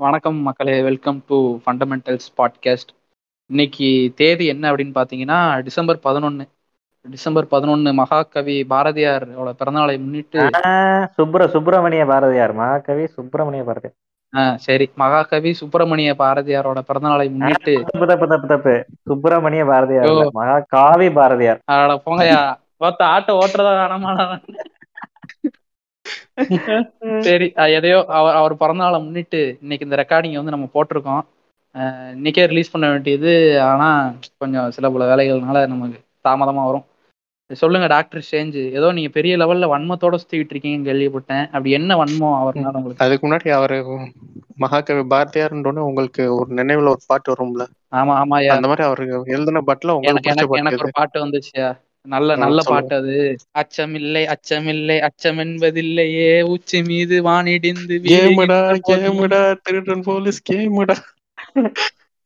வணக்கம் மக்களே. Welcome to fundamentals podcast இன்னைக்கு தேதி என்ன அப்படின்னு பார்த்தீங்கன்னா டிசம்பர் பதினொன்று டிசம்பர் பதினொன்று மகாகவி பாரதியாரோட பிறந்தநாளை முன்னிட்டு சுப்ர சுப்பிரமணிய பாரதியார். மகாகவி சுப்பிரமணிய பாரதியார் ஆ சரி. மகாகவி சுப்பிரமணிய பாரதியாரோட பிறந்தநாளை முன்னிட்டு தப்பு தப்பு தப்பு தப்பு சுப்பிரமணிய பாரதியார். மகாகாவி பாரதியார். போங்கயா பார்த்த ஆட்டோ ஓட்டுறதா வேணாமா? சரி எதையோ அவர் அவர் பிறந்தநாளை முன்னிட்டு இன்னைக்கு இந்த ரெக்கார்டிங் வந்து நம்ம போட்டிருக்கோம். இன்னைக்கே ரிலீஸ் பண்ண வேண்டியது. ஆனா கொஞ்சம் சில பல வேலைகள்னால நமக்கு தாமதமா வரும். சொல்லுங்க டாக்டர் சேஞ்சு. ஏதோ நீங்க பெரிய லெவல்ல வன்மத்தோட சுத்திட்டு இருக்கீங்கன்னு கேள்விப்பட்டேன். அப்படி என்ன வன்மம் அவர்னால உங்களுக்கு? அதுக்கு முன்னாடி அவரு மகாகவி பாரதியார்ன்றோன்னு உங்களுக்கு ஒரு நினைவுல ஒரு பாட்டு வரும்ல? ஆமா ஆமாயா அந்த மாதிரி அவரு எழுதின பாட்டுல உங்களுக்கு எனக்கு ஒரு? பாட்டு வந்துச்சுயா? நல்ல நல்ல. பாட்டு அது அச்சமில்லை அச்சமில்லை அச்சம் என்பதில்லையே உச்சி மீது வானிடிந்து கேமுடா கேமுடா திருடன் போலீஸ் கேமுடா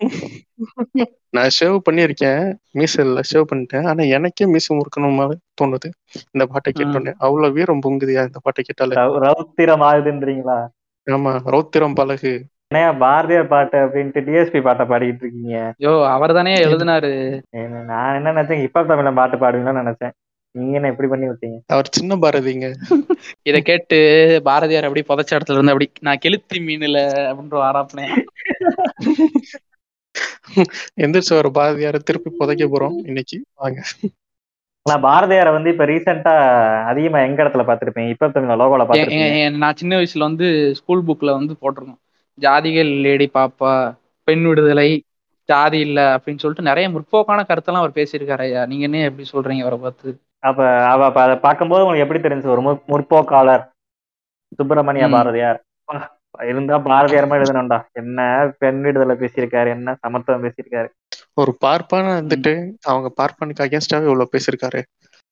நான் ஷேவ் பண்ணியிருக்கேன். மீசல்ல ஷேவ் பண்ணிட்டேன். ஆனா எனக்கே மீச முறுக்கணும் மாதிரி தோணுது. இந்த பாட்டை கேட்டோன்னே அவ்வளவு வீரம் பொங்குதியா இந்த பாட்டை கேட்டாலே? ரௌத்திரம் ஆகுதுன்றீங்களா? ஆமா ரௌத்திரம் பழகு ஏன்னா பாரதியார் பாட்டு அப்படின்ட்டு டிஎஸ்பி பாட்டை பாடிக்கிட்டு இருக்கீங்க? யோ அவர் தானே எழுதினாரு? நான் என்ன நினைச்சேன்? இப்ப தமிழ்ல பாட்டு பாடுவீங்கன்னு நினைச்சேன். நீங்க என்ன இப்படி பண்ணி விட்டீங்க? அவர் சின்ன பாரதிங்க. இத கேட்டு பாரதியார் அப்படி புதைச்ச இடத்துல இருந்து அப்படி நான் கெளுத்தி மீனுல அப்படின்ற ஆராப்பினேன் எந்திரிச்சு வர பாரதியார திருப்பி புதைக்க போறோம் இன்னைக்கு. வாங்க. நான் பாரதியாரை வந்து இப்ப ரீசெண்டா அதிகமா எங்க இடத்துல பாத்திருப்பேன் இப்ப தமிழ்ல லோகோல பாத்திருப்பேன் நான் சின்ன வயசுல வந்து ஸ்கூல் புக்ல வந்து போட்டிருக்கோம் ஜாதிகள் லேடி பாப்பா பெண் விடுதலை ஜாதி இல்ல அப்படின்னு சொல்லிட்டு நிறைய முற்போக்கான கருத்தெல்லாம் அவர் பேசியிருக்காரு ஐயா. நீங்க என்ன எப்படி சொல்றீங்க அவரை பார்த்து? அப்ப அவ அப்ப அதை பார்க்கும்போது உங்களுக்கு எப்படி தெரிஞ்சு ஒரு முற்- முற்போக்காளர். சுப்பிரமணிய. பாரதியார். இருந்தா பாரதியார் மாதிரி எழுதணும்டா. என்ன பெண் விடுதலை பேசியிருக்காரு என்ன சமத்துவம் பேசியிருக்காரு. ஒரு பார்ப்பான வந்துட்டு அவங்க பார்ப்பானுக்கு அகேன்ஸ்டாவே இவ்வளவு பேசியிருக்காரு.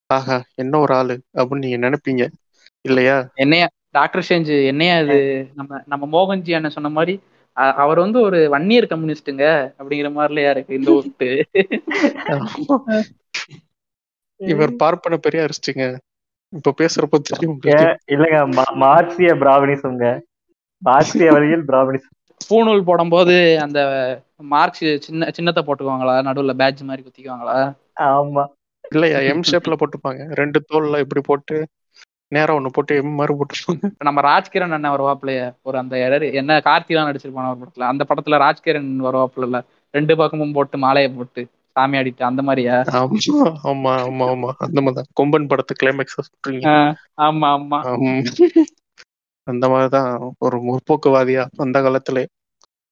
ஆஹா என்ன ஒரு ஆளு அப்படின்னு நீங்க நினைப்பீங்க? இல்லையா? என்னையா? டாக்டர் சேஞ்சு என்னையா இது? நம்ம நம்ம மோகன்ஜி அண்ணன் சொன்ன மாதிரி அவர் வந்து ஒரு வன்னியர் கம்யூனிஸ்டுங்க அப்படிங்கிற மாதிரிலயா இருக்கு இந்த ஒட்டு இவர் பார்ப்பன பெரிய அரிச்சிங்க இப்ப பேசுறப்போ தெரியும். இல்லங்க மார்க்சிய பிராமணிசம்ங்க மார்க்சிய வழியில் பிராமணிசம் பூணூல் போடும்போது அந்த மார்க்ஸ் சின்ன சின்னத்தை போட்டுக்குவாங்களா? நடுவுல பேட்ச் மாதிரி குத்திக்குவாங்களா? ஆமா. இல்லையா எம் ஷேப்ல போட்டுப்பாங்க. ரெண்டு தோல்ல இப்படி போட்டு நேரா ஒண்ணு போட்டு எம் மாதிரி போட்டுருப்பாங்க நம்ம ராஜ்கிரண் அண்ணன் வருவாப்புலையே ஒரு அந்த என்ன கார்த்திலாம் நடிச்சிருப்பான ஒரு படத்துல. அந்த படத்துல ராஜ்கிரண் வருவாப்புல ரெண்டு பக்கமும் போட்டு மாலையை போட்டு சாமி ஆடிட்டு அந்த மாதிரியா? ஆமா ஆமா ஆமா அந்த மாதிரி கொம்பன் படத்து கிளைமேக்ஸ் ஆமா ஆமா. அந்த மாதிரிதான். ஒரு முற்போக்குவாதியா அந்த காலத்துல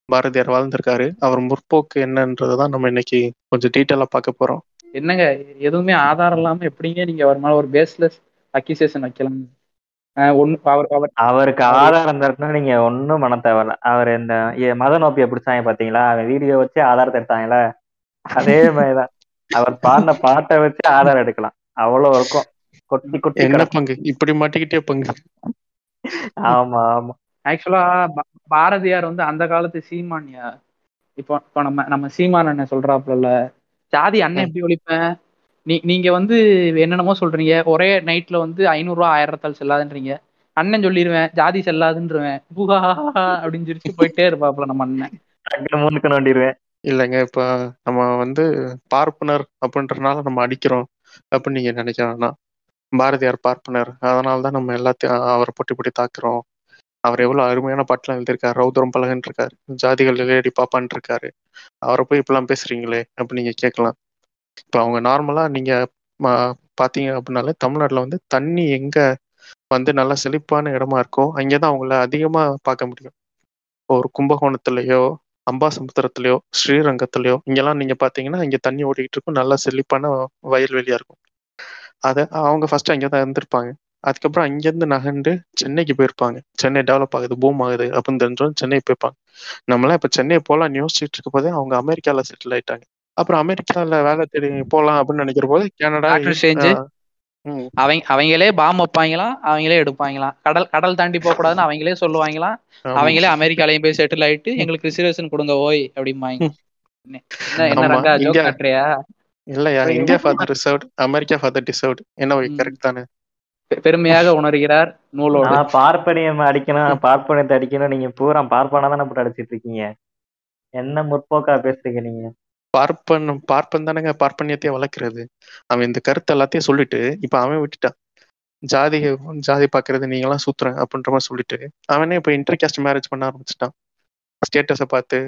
பாரதியார் வாழ்ந்திருக்காரு. அவர் முற்போக்கு என்னன்றதான் நம்ம இன்னைக்கு கொஞ்சம் டீட்டெயிலா பார்க்க போறோம். என்னங்க எதுவுமே ஆதாரம் இல்லாம எப்படிங்க நீங்க அவர் மேல ஒரு பேஸ்லெஸ் அக்யூசேஷன் வைக்கலாம். அவருக்கு ஆதாரம் தரணும்னா நீங்க ஒண்ணும் பண்ண தேவையில்ல. அவர் இந்த மத நோப்பிய பிடிச்சாங்க பாத்தீங்களா? அவன் வீடியோ வச்சு ஆதாரத்தை எடுத்தாங்கல்ல? அதே மாதிரிதான். அவர் பாடின பாட்டை வச்சு ஆதாரம் எடுக்கலாம். அவ்வளவு இருக்கும். கொட்டி கொட்டி என்ன. பங்கு? இப்படி மாட்டிக்கிட்டே பங்கு. ஆமா ஆமா. ஆக்சுவலா பாரதியார் வந்து அந்த காலத்து சீமானியா இப்போ இப்போ நம்ம நம்ம சீமான் அண்ணன் சொல்றாப்புல ஜாதி அண்ணன் எப்படி ஒழிப்பேன்? நீ நீங்க வந்து என்னென்னமோ சொல்றீங்க. ஒரே நைட்ல வந்து ஐநூறு ரூபா ஆயிரத்தால் செல்லாதுன்றீங்க. அண்ணன் சொல்லிடுவேன் ஜாதி செல்லாதுன்றவேன். புகா அப்படின்னு சிரிச்சு போயிட்டே இருப்பாப்புல நம்ம அண்ணன். நோண்டிடுவேன் இல்லைங்க இப்ப நம்ம வந்து பார்ப்பனர் அப்படின்றனால நம்ம அடிக்கிறோம் அப்படின்னு நீங்க நினைக்க வேணாம் பாரதியார் பார்ப்பனர். அதனால தான் நம்ம எல்லாத்தையும் அவரை போட்டி போட்டி தாக்குறோம். அவர் எவ்வளவு அருமையான பாட்டுலாம் எழுதியிருக்காரு. ரௌதரம் பழகன் இருக்காரு ஜாதிகள் லேடி பாப்பான் இருக்காரு அவரை போய் இப்பெல்லாம் பேசுறீங்களே அப்படின்னு நீங்க கேட்கலாம். இப்ப அவங்க நார்மலா நீங்க பார்த்தீங்க பாத்தீங்க அப்படின்னாலே தமிழ்நாட்டுல வந்து தண்ணி எங்க வந்து நல்லா செழிப்பான இடமா இருக்கோ அங்கேதான் அவங்கள அதிகமா பார்க்க முடியும். ஒரு கும்பகோணத்துலயோ அம்பாசமுத்திரத்துலயோ ஸ்ரீரங்கத்துலயோ இங்கெல்லாம் நீங்க பாத்தீங்கன்னா இங்க தண்ணி ஓடிக்கிட்டு இருக்கும். நல்லா செழிப்பான வயல்வெளியா இருக்கும். அத அவங்க ஃபர்ஸ்ட் அங்கதான் இருந்திருப்பாங்க. அதுக்கப்புறம் அங்கேருந்து நகர்ந்து சென்னைக்கு போயிருப்பாங்க. சென்னை டெவலப் ஆகுது பூம் ஆகுது அப்படின்னு தெரிஞ்சோம் சென்னை போயிருப்பாங்க. நம்மளாம் இப்போ சென்னை போலாம் யோசிச்சுட்டு இருக்க போதே அவங்க அமெரிக்கால செட்டில் ஆயிட்டாங்க. அப்புறம் அமெரிக்கால வேலை தேடி போலாம் அப்படின்னு நினைக்கிற போது கனடா அவங்க அவங்களே பாம் வைப்பாங்களாம் அவங்களே எடுப்பாங்களாம் கடல் கடல் தாண்டி போக கூடாதுன்னு அவங்களே சொல்லுவாங்களாம். அவங்களே அமெரிக்காலையும் போய் செட்டில் ஆயிட்டு எங்களுக்கு ரிசர்வேஷன் கொடுங்க ஓய் அப்படிம்பாங்க. இல்லையா. India for the reserved America for the deserved என்ன. கரெக்ட் தானே? பெருமையாக உணர்கிறார் நூலோடு. பார்ப்பனியம் அடிக்கணும் பார்ப்பனியத்தை அடிக்கணும். நீங்க பூரா பார்ப்பனா தானே போட்டு அடிச்சிட்டு இருக்கீங்க. என்ன முற்போக்கா பேசுறீங்க நீங்க? பார்ப்பன் பார்ப்பன் தானேங்க பார்ப்பனியத்தையே வளர்க்கறது. அவன் இந்த கருத்து எல்லாத்தையும் சொல்லிட்டு இப்ப அவன் விட்டுட்டான். ஜாதி ஜாதி பாக்குறது நீங்க எல்லாம் சூத்துறேன் அப்படின்ற மாதிரி சொல்லிட்டு அவனே இப்ப இன்டர் கேஸ்ட் மேரேஜ் பண்ண ஆரம்பிச்சிட்டான். ஸ்டேட்டஸை பார்த்து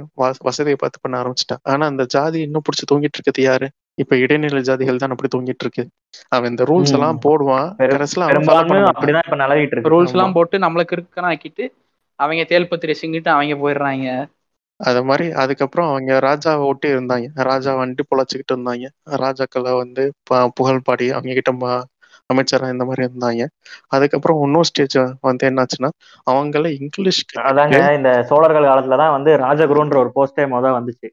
வசதியை பார்த்து பண்ண ஆரம்பிச்சிட்டான். ஆனா அந்த ஜாதி இன்னும் பிடிச்சி தூங்கிட்டு இருக்குது யாரு? இப்ப இடைநிலை ஜாதிகள் தான் அப்படி தூங்கிட்டு இருக்கு. அவன் இந்த ரூல்ஸ். எல்லாம் போடுவான். அப்படிதான் இப்ப நிலவிட்டு ரூல்ஸ் எல்லாம் போட்டு நம்மள கிறுக்கனா ஆக்கிட்டு அவங்க தேல்பத்திரி சிங்கிட்டு அவங்க போயிடுறாங்க. அது மாதிரி அதுக்கப்புறம் அவங்க ராஜாவை ஒட்டி இருந்தாங்க. ராஜா வந்துட்டு பொழைச்சிக்கிட்டு இருந்தாங்க. ராஜாக்களை வந்து ப- புகழ் பாடி அவங்க கிட்ட ம- அமைச்சரா இந்த மாதிரி இருந்தாங்க. அதுக்கப்புறம் இன்னொரு ஸ்டேஜ் வந்து என்னாச்சுன்னா அவங்கள இங்கிலீஷ் அதாங்க இந்த சோழர்கள் காலத்துலதான் வந்து ராஜகுருன்ற ஒரு போஸ்டே முத வந்துச்சு.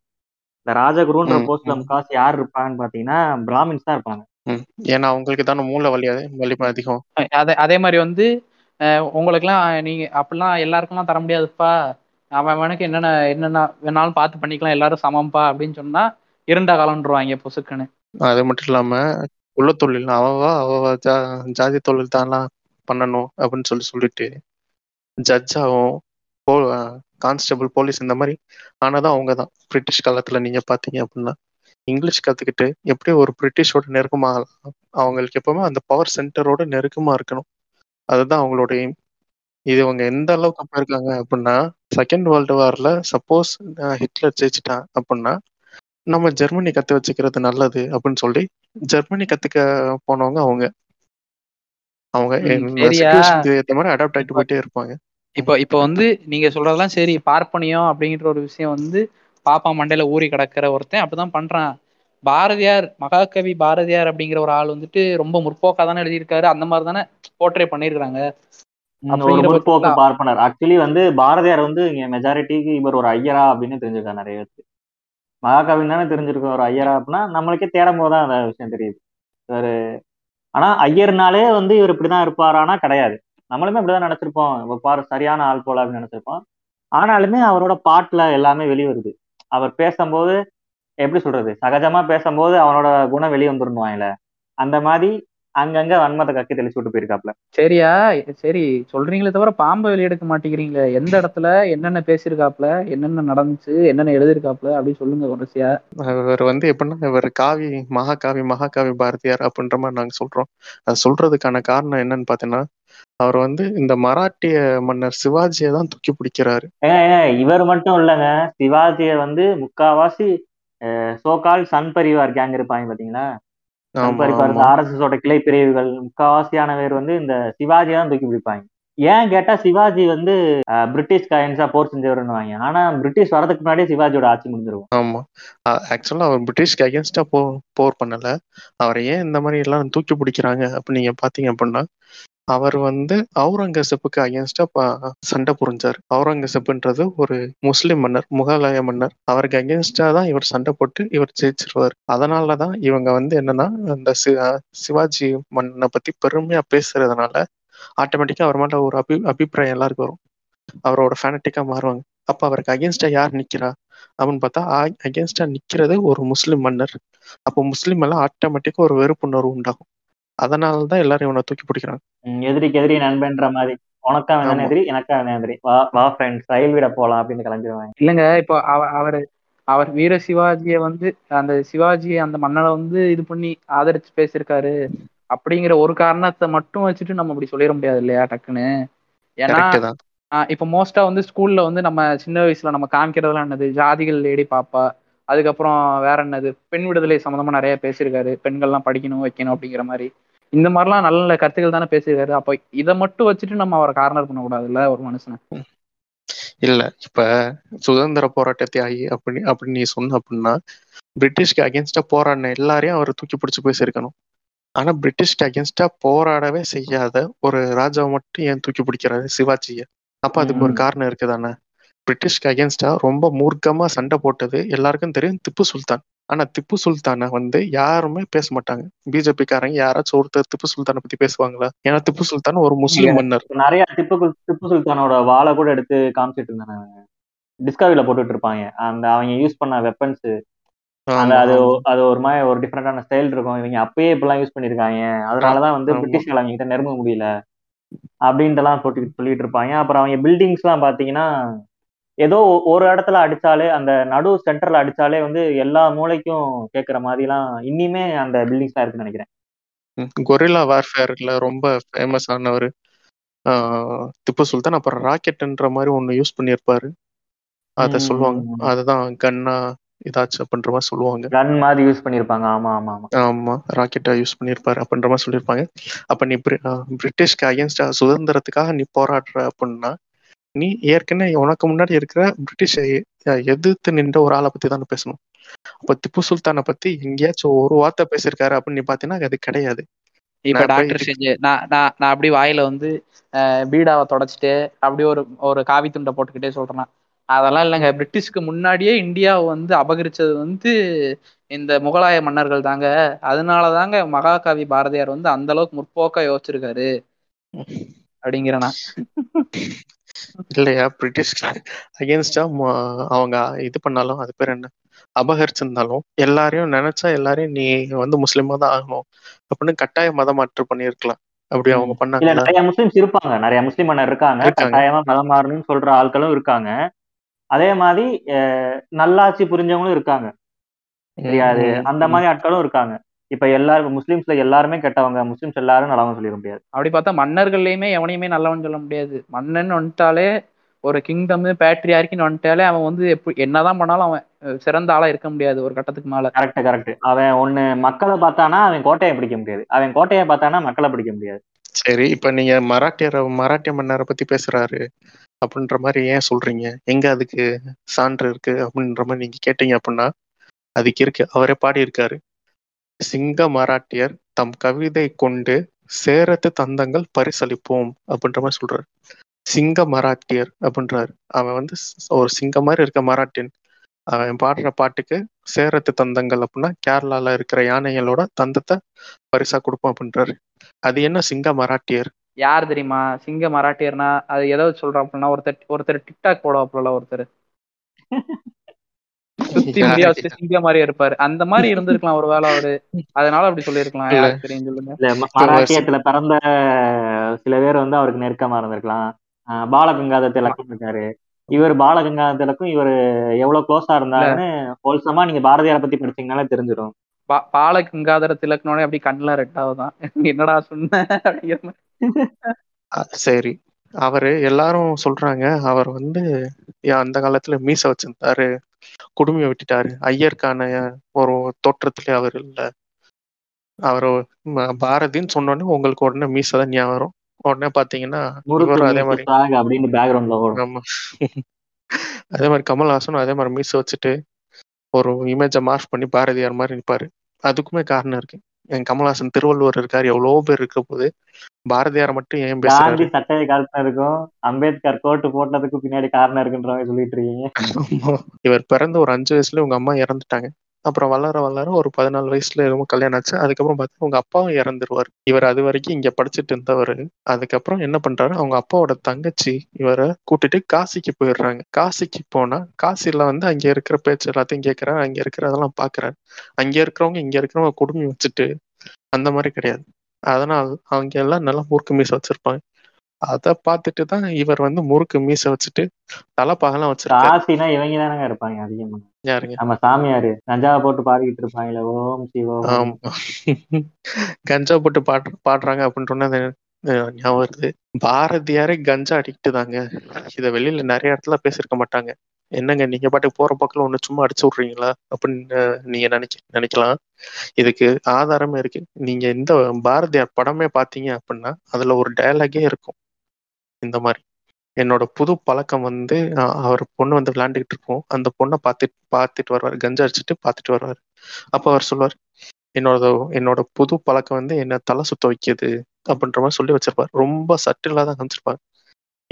இந்த ராஜகுருன்ற போஸ்ட்ல. முக்காசு யார் இருப்பாங்கன்னு பாத்தீங்கன்னா பிராமின்ஸ் தான் இருப்பாங்க. ஏன்னா அவங்களுக்கு தானே மூல வலி வலிமை அதிகம். அதே அதே மாதிரி வந்து அஹ், உங்களுக்கெல்லாம் நீங்க அப்படிலாம் எல்லாருக்கும்லாம் தர முடியாதுப்பா. அவனுக்கு என்னென்ன என்னென்ன வேணாலும் பார்த்து பண்ணிக்கலாம் எல்லாரும் சமம்பா அப்படின்னு சொன்னா இருண்ட காலம்ன்றவாங்க பொசுக்குன்னு. அது மட்டும் இல்லாம உள்ள தொழில் அவவா அவவா ஜா ஜாதி தொழில் தான்லாம் பண்ணணும் அப்படின்னு சொல்லி சொல்லிட்டு ஜட்ஜாவும் போ கான்ஸ்டபிள் போலீஸ் இந்த மாதிரி ஆனாதான் அவங்க தான் பிரிட்டிஷ் காலத்துல நீங்க பாத்தீங்க அப்படின்னா. இங்கிலீஷ் கத்துக்கிட்டு எப்படி ஒரு பிரிட்டிஷோட நெருக்கமாக அவங்களுக்கு எப்பவுமே அந்த பவர் சென்டரோட நெருக்கமா இருக்கணும். அதுதான் அவங்களோட எய்ம் இது அவங்க எந்த அளவுக்கு அப்ப இருக்காங்க அப்படின்னா செகண்ட் வேர்ல்டு வார்ல சப்போஸ் ஹிட்லர் ஜெயிச்சிட்டான் அப்படின்னா நம்ம ஜெர்மனி கத்து வச்சுக்கிறது நல்லது அப்படின்னு சொல்லி ஜெர்மனி கத்துக்க போனவங்க அவங்க. அவங்க ஏத்த மாதிரி அடாப்ட் ஆயிட்டு போயிட்டே இருப்பாங்க. இப்போ இப்போ வந்து நீங்க சொல்றதெல்லாம் சரி பார்ப்பனியம் அப்படிங்கிற ஒரு விஷயம் வந்து பாப்பா மண்டையில ஊறி கிடக்கிற ஒருத்தன் அப்படிதான் பண்றான். பாரதியார் மகாகவி பாரதியார் அப்படிங்கிற ஒரு ஆள் வந்துட்டு ரொம்ப முற்போக்கா தானே எழுதியிருக்காரு. அந்த மாதிரி தானே போர்ட்ரே பண்ணியிருக்காங்க பார்ப்பனர். ஆக்சுவலி வந்து பாரதியார் வந்து இங்க மெஜாரிட்டிக்கு இவர் ஒரு ஐயரா அப்படின்னு தெரிஞ்சிருக்காரு நிறைய பேருக்கு. மகாகவின்னு தானே தெரிஞ்சிருக்கும் ஒரு ஐயரா அப்படின்னா நம்மளுக்கே தேடும் போது தான் அந்த விஷயம் தெரியுது. இவரு ஆனா ஐயர்னாலே வந்து இவர் இப்படிதான் இருப்பாரானா கிடையாது. நம்மளுமே இப்படிதான் நினைச்சிருப்போம். பாரு சரியான ஆள் போல அப்படின்னு நினைச்சிருப்போம். ஆனாலுமே அவரோட பாட்டுல எல்லாமே வெளிவருது. அவர் பேசும்போது எப்படி சொல்றது? சகஜமா பேசும்போது அவனோட குணம் வெளியே வந்துருவாங்கல்ல அந்த மாதிரி அங்கங்க வன்மத்தை கக்கி தெளிச்சு விட்டு போயிருக்காப்ல. சரியா? சரி. சொல்றீங்களே தவிர பாம்பை வெளியெடுக்க மாட்டேங்கிறீங்களே. எந்த இடத்துல என்னென்ன பேசியிருக்காப்ல? என்னென்ன நடந்துச்சு? என்னென்ன எழுதியிருக்காப்ல? அப்படின்னு சொல்லுங்க வரிசையா. இவர் வந்து எப்படின்னா இவர் காவி மகாகாவி மகாகாவி பாரதியார் அப்படின்ற மாதிரி நாங்க சொல்றோம். அது சொல்றதுக்கான காரணம் என்னன்னு பாத்தீங்கன்னா அவர் வந்து இந்த மராட்டிய மன்னர் சிவாஜியை தான் தூக்கி பிடிக்கிறாரு. இவர் மட்டும் இல்லைங்க. சிவாஜியை வந்து முக்காவாசி சோகால் சன் பரிவார் கேங் இருப்பாங்க பாத்தீங்களா? சன் ஆமா பரிவார் ஆமா. ஆர்எஸ்எஸ் ஓட கிளை பிரிவுகள் முக்காவாசியான பேர் வந்து இந்த சிவாஜியை தான் தூக்கி பிடிப்பாங்க. ஏன் கேட்டா சிவாஜி வந்து அஹ், பிரிட்டிஷ்க்கு அயன்ஸா போர் செஞ்சவருன்னு ஆனா பிரிட்டிஷ் வரதுக்கு முன்னாடியே சிவாஜியோட ஆட்சி முடிஞ்சிருக்கும். ஆமா. ஆக்சுவலா அவர் பிரிட்டிஷ்க்கு அகேன்ஸ்டா போ போர் பண்ணல. அவரை ஏன் இந்த மாதிரி எல்லாம் தூக்கி பிடிக்கிறாங்க? அப்படின்னு நீங்க பாத்தீங்க அப்படின்னா அவர் வந்து அவுரங்கசீப்புக்கு அகேன்ஸ்டா சண்டை புரிஞ்சார். அவுரங்கசீப்புன்றது ஒரு முஸ்லிம் மன்னர் முகலாய மன்னர். அவருக்கு அகேன்ஸ்டா தான் இவர் சண்டை போட்டு இவர் ஜெயிச்சிருவார். அதனாலதான் இவங்க வந்து என்னன்னா அந்த சி- சிவாஜி மன்னனை பத்தி பெருமையா பேசுறதுனால ஆட்டோமேட்டிக்கா அவர் மேல ஒரு அபி அபிப்பிராயம் எல்லாருக்கும் வரும். அவரோட ஃபேனட்டிக்கா மாறுவாங்க. அப்ப அவருக்கு அகேன்ஸ்டா யார் நிக்கிறா? அப்படின்னு பார்த்தா அகேன்ஸ்டா நிக்கிறது ஒரு முஸ்லிம் மன்னர். அப்போ முஸ்லீம் எல்லாம் ஆட்டோமேட்டிக்கா ஒரு வெறுப்புணர்வு உண்டாகும். அதனாலதான் எல்லாரும் இவனை தூக்கி பிடிக்கிறாங்க. ம், எதிரிக்கு எதிரி நண்பன்ற மாதிரி. உனக்கா வேணும். எதிரி எனக்கா வேணும் எதிரி. வா வா ஃப்ரெண்ட்ஸ் ரயில் விட போலாம் அப்படின்னு கிளம்பிடுவாங்க. இல்லைங்க இப்போ அவ அவர் அவர் வீர சிவாஜியை வந்து அந்த சிவாஜியை அந்த மன்னனை வந்து இது பண்ணி ஆதரிச்சு பேசியிருக்காரு. அப்படிங்கிற ஒரு காரணத்தை மட்டும் வச்சுட்டு நம்ம இப்படி சொல்லிட முடியாது இல்லையா டக்குன்னு? ஏன்னா தான். இப்போ மோஸ்டா வந்து ஸ்கூல்ல வந்து நம்ம சின்ன வயசுல நம்ம காமிக்கிறதெல்லாம் என்னது? ஜாதிகள் லேடி பாப்பா. அதுக்கப்புறம் வேற என்னது? பெண் விடுதலை சம்மந்தமா நிறைய பேசியிருக்காரு. பெண்கள்லாம் படிக்கணும் வைக்கணும் அப்படிங்கிற மாதிரி. இந்த மாதிரிலாம் நல்ல நல்ல கருத்துக்கள் தானே பேசியிருக்காரு. அப்போ இதை மட்டும் வச்சுட்டு நம்ம அவரை கார்னர் பண்ணக்கூடாதுல்ல ஒரு மனுஷனை? இல்ல இப்ப சுதந்திர போராட்ட தியாகி அப்படி அப்படி நீ சொன்ன அப்படின்னா பிரிட்டிஷ்க்கு அகேன்ஸ்டா போராடின எல்லாரையும் அவர் தூக்கி பிடிச்சு பேசியிருக்கணும். ஆனா பிரிட்டிஷ்க்கு அகேன்ஸ்டா போராடவே செய்யாத ஒரு ராஜாவை மட்டும் ஏன் தூக்கி பிடிக்கிறாரு சிவாஜிய? அப்ப அதுக்கு ஒரு. காரணம் இருக்குதானே? பிரிட்டிஷ்க்கு அகேன்ஸ்டா ரொம்ப மூர்க்கமா சண்டை போட்டது எல்லாருக்கும் தெரியும் திப்பு சுல்தான். ஆனா திப்பு சுல்தானை வந்து யாருமே பேச மாட்டாங்க. பிஜேபி காரங்க யாராச்சும் ஒருத்தர் திப்பு சுல்தானை பத்தி பேசுவாங்களா? ஏன்னா திப்பு சுல்தான் ஒரு முஸ்லிம் மன்னர். நிறைய திப்பு திப்பு சுல்தானோட வாளை கூட எடுத்து காமிச்சிட்டு இருந்தாங்க. டிஸ்கவரியில போட்டுட்டு இருப்பாங்க. அந்த அவங்க யூஸ் பண்ண வெப்பன்ஸ் அந்த அது அது ஒரு மாதிரி ஒரு டிஃப்ரெண்டான ஸ்டைல் இருக்கும். இவங்க அப்பயே இப்படிலாம் யூஸ் பண்ணிருக்காங்க அதனாலதான் வந்து பிரிட்டிஷ்கள் அவங்க கிட்ட நெருங்க முடியல. அப்படின்ட்டுலாம் போட்டு சொல்லிட்டு இருப்பாங்க. அப்புறம் அவங்க பில்டிங்ஸ் எல்லாம் பாத்தீங்கன்னா ஏதோ ஒரு இடத்துல அடிச்சாலே அந்த நடு சென்டர்ல அடிச்சாலே வந்து எல்லா மூலைக்கும் கேட்கற மாதிரிலாம் இன்னிமே அந்த பில்டிங்ஸ் தான் இருக்குன்னு நினைக்கிறேன். கொரில்லா வார்ஃபேர்ல ரொம்ப ஃபேமஸ் ஆனவர் திப்பு சுல்தான். அப்புறம் ராக்கெட்ன்ற மாதிரி ஒண்ணு யூஸ் பண்ணியிருப்பாரு. அத சொல்லுவாங்க. அதுதான் கன்னா இதாச்சு அப்படின்ற மாதிரி சொல்லுவாங்க. கன் மாதிரி யூஸ் பண்ணிருப்பாங்க ஆமா ஆமா ஆமா. ஆமா ராக்கெட்டா யூஸ் பண்ணியிருப்பாரு அப்படின்ற மாதிரி சொல்லியிருப்பாங்க. அப்ப நீ பிரிட்டிஷ்க்கு அகேன்ஸ்டா சுதந்திரத்துக்காக நீ போராடுற அப்படின்னா நீ ஏற்கனவே உனக்கு முன்னாடி இருக்கிற பிரிட்டிஷை எதிர்த்து நின்ற ஒரு ஆளை பத்தி தானே பேசணும். அப்ப திப்பு சுல்தானை பத்தி எங்கேயாச்சும் ஒரு வார்த்தை பேசியிருக்காரு அப்படின்னு நீ பாத்தீங்கன்னா அது கிடையாது. இப்ப டாக்டர் செஞ்சு நான் நான் நான் அப்படி வாயில வந்து பீடாவை தொடச்சிட்டு அப்படி ஒரு ஒரு காவி துண்டை போட்டுக்கிட்டே சொல்றேன். அதெல்லாம் இல்லைங்க. பிரிட்டிஷ்க்கு முன்னாடியே இந்தியாவை வந்து அபகரிச்சது வந்து இந்த முகலாய மன்னர்கள் தாங்க. அதனால தாங்க மகாகவி பாரதியார் வந்து அந்த அளவுக்கு முற்போக்கா யோசிச்சிருக்காரு. அப்படிங்கிறனா இல்லையா? பிரிட்டிஷ் அகேன்ஸ்டா அவங்க இது பண்ணாலும் அது பேர் என்ன? அபகரிச்சிருந்தாலும் எல்லாரையும் நினைச்சா எல்லாரையும் நீ வந்து முஸ்லீமா தான் ஆகணும். அப்படின்னு கட்டாய மத மாற்று பண்ணியிருக்கலாம். அப்படி அவங்க இல்ல பண்ணாங்கல்ல நிறைய முஸ்லிம்ஸ் இருப்பாங்க. நிறைய முஸ்லிம் மன்னர் இருக்காங்க. கட்டாயமா மதம் மாறணும்னு சொல்ற ஆட்களும் இருக்காங்க. அதே மாதிரி நல்லாட்சி புரிஞ்சவங்களும் இருக்காங்க. தெரியாது அந்த. மாதிரி ஆட்களும் இருக்காங்க. இப்ப எல்லாரும் முஸ்லிம்ஸ்ல எல்லாருமே கெட்டவங்க முஸ்லிம்ஸ் எல்லாரும் நல்லவங்க சொல்லிட முடியாது. அப்படி பார்த்தா மன்னர்கள்லயுமே எவனையுமே நல்லவன் சொல்ல முடியாது. மன்னன் வந்துட்டாலே ஒரு கிங்டம் பேட்ரியார்க்கின்னு வந்துட்டாலே அவன் வந்து எப்படி என்னதான் பண்ணாலும் அவன் சிறந்த ஆளா இருக்க முடியாது ஒரு கட்டத்துக்கு மேல. கரெக்ட் கரெக்ட் அவன் ஒண்ணு மக்களை பார்த்தானா அவன் கோட்டையை பிடிக்க முடியாது. அவன் கோட்டையை பார்த்தானா மக்களை பிடிக்க முடியாது. சரி இப்ப நீங்க மராட்டியரை மராட்டிய மன்னரை பத்தி பேசுறாரு அப்படின்ற மாதிரி ஏன் சொல்றீங்க? எங்க அதுக்கு சான்று இருக்கு அப்படின்ற மாதிரி நீங்க கேட்டீங்க அப்படின்னா அதுக்கு இருக்கு. அவரே பாடி இருக்காரு சிங்க மராட்டியர் தம் கவிதை கொண்டு சேரத்து தந்தங்கள் பரிசளிப்போம் அப்படின்ற மாதிரி சொல்றாரு. சிங்க மராட்டியர் அப்படின்றாரு. அவன் வந்து ஒரு சிங்க மாதிரி இருக்க மராட்டியன். அவன் பாடுற பாட்டுக்கு சேரத்து தந்தங்கள் அப்படின்னா கேரளால இருக்கிற யானைகளோட தந்தத்தை பரிசா கொடுப்போம் அப்படின்றாரு. அது என்ன சிங்க மராட்டியர்? யார் தெரியுமா? சிங்க மராட்டியர்னா அது ஏதாவது வச்சு அப்படின்னா ஒருத்தர் ஒருத்தர் டிக்டாக் போடுவாப்புல ஒருத்தர். சுத்தி முடியா வச்சு? சிங்க மாதிரி இருப்பாரு. அந்த மாதிரி இருந்திருக்கலாம் ஒரு வேளை அவரு. அதனால அப்படி. யாருக்கு தெரியும் சொல்லுங்க. மராட்டியத்துல பிறந்த சில பேர் வந்து அவருக்கு நெருக்கமா இருந்திருக்கலாம். ஆஹ் பாலகங்காதர திலகம் இருக்காரு இவர் பாலகங்காதர திலக்கும் இவர் எவ்வளவு க்ளோஸா இருந்தாருன்னு ஹோல்சமா நீங்க பாரதியாரை பத்தி படிச்சீங்கனாலே தெரிஞ்சிடும் பா- பால கங்காதர திலக்கனோட அப்படி கண்ணுல ரெட்டாவதான் என்னடா சொன்ன? சரி. அவரு எல்லாரும் சொல்றாங்க. அவர் வந்து அந்த காலத்துல மீச வச்சிருந்தாரு. குடுமையை விட்டுட்டாரு. ஐயருக்கான ஒரு தோற்றத்திலே அவர் இல்ல. அவர் பாரதின்னு சொன்னோடனே உங்களுக்கு உடனே மீச தான் ஞாபகம் வரும். உடனே பாத்தீங்கன்னா அதே மாதிரி. அப்படின்னு பேக்ரவுண்ட்ல ஆமா. அதே மாதிரி கமல்ஹாசனும் அதே மாதிரி மீச வச்சுட்டு ஒரு இமேஜை மார்க் பண்ணி பாரதியார் மாதிரி நிப்பாரு. அதுக்குமே காரணம் இருக்கு. என் கமல்ஹாசன் திருவள்ளுவர் இருக்காரு. எவ்வளவோ பேர் இருக்க போது பாரதியாரை மட்டும் ஏன் பேசுறாரு? காந்தி சட்டையை காரணம் இருக்கும். அம்பேத்கர் கோட்டு போட்டதுக்கு பின்னாடி காரணம் இருக்குன்ற மாதிரி சொல்லிட்டு இருக்கீங்க. இவர் பிறந்த ஒரு அஞ்சு வயசுல உங்க அம்மா இறந்துட்டாங்க. அப்புறம் வளர வளர ஒரு பதினாலு வயசுல என்னமோ கல்யாணம் ஆச்சு. அதுக்கப்புறம் பார்த்தா உங்க அப்பாவும் இறந்துருவாரு. இவர் அது வரைக்கும் இங்க படிச்சுட்டு இருந்தவர். அதுக்கப்புறம் என்ன பண்றாரு? அவங்க அப்பாவோட தங்கச்சி இவரை கூட்டிட்டு காசிக்கு போயிடுறாங்க. காசிக்கு போனா காசில வந்து அங்க இருக்கிற பேச்சு எல்லாத்தையும் கேட்கறாரு அங்க இருக்கிறதெல்லாம் பாக்குறாரு. அங்க இருக்கிறவங்க இங்க இருக்கிறவங்க குடுமி வச்சுட்டு அந்த மாதிரி கிடையாது. அதனால் அவங்க எல்லாம் நல்லா முறுக்கு மீச வச்சிருப்பாங்க. அதை பார்த்துட்டு தான் இவர் வந்து முறுக்கு மீச வச்சுட்டு தலைப்பாகலாம் வச்சிருக்காரு. காசினா இவங்க தானங்க இருப்பாங்க அதிகமா. யாருங்க? நம்ம சாமியாரு. கஞ்சாவை போட்டு பாடிக்கிட்டு இருப்பாங்களே ஓம் சிவோம் கஞ்சா போட்டு பாடு பாடுறாங்க அஹ், ஞாபகம் வருது. பாரதியாரே கஞ்சா அடிக்ட் தாங்க இத வெளியில நிறைய இடத்துல பேசியிருக்க மாட்டாங்க. என்னங்க நீங்க பாட்டுக்கு போற பக்கம் ஒண்ணு சும்மா அடிச்சு விடுறீங்களா? அப்படின்னு நீங்க நினைக்க நினைக்கலாம். இதுக்கு ஆதாரமே இருக்கு. நீங்க இந்த பாரதியார் படமே பாத்தீங்க அப்படின்னா அதுல ஒரு டயலாகே இருக்கும். இந்த மாதிரி. என்னோட புது பழக்கம் வந்து அவர் பொண்ணு வந்து விளையாண்டுக்கிட்டு இருக்கோம் அந்த பொண்ணை பார்த்துட்டு பார்த்துட்டு வருவார். கஞ்சா அடிச்சுட்டு பார்த்துட்டு வருவார். அப்போ அவர் சொல்வார் என்னோட என்னோட புது பழக்கம் வந்து என்ன தலை சுத்த வைக்குது? அப்படின்ற மாதிரி சொல்லி வச்சிருப்பார். ரொம்ப சட்டிலாக தான் காமிச்சிருப்பார்.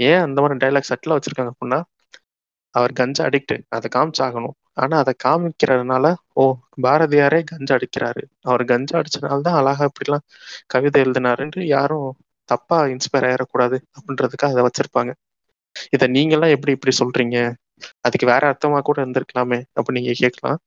ஏன் அந்த மாதிரி டைலாக் சட்டிலாக வச்சிருக்காங்க அப்படின்னா அவர் கஞ்சா அடிக்ட் அதை காமிச்சாகணும். ஆனா அதை காமிக்கிறதுனால ஓ பாரதியாரே கஞ்சா அடிக்கிறாரு. அவர் கஞ்சா அடிச்சனால தான் அழகா இப்படிலாம் கவிதை எழுதினாருன்னு யாரும் தப்பா இன்ஸ்பயர் ஆயிடக்கூடாது அப்படின்றதுக்காக அதை வச்சிருப்பாங்க. இதை நீங்கெல்லாம் எப்படி இப்படி சொல்றீங்க? அதுக்கு வேற அர்த்தமா கூட இருந்திருக்கலாமே அப்படி நீங்க கேட்கலாம்.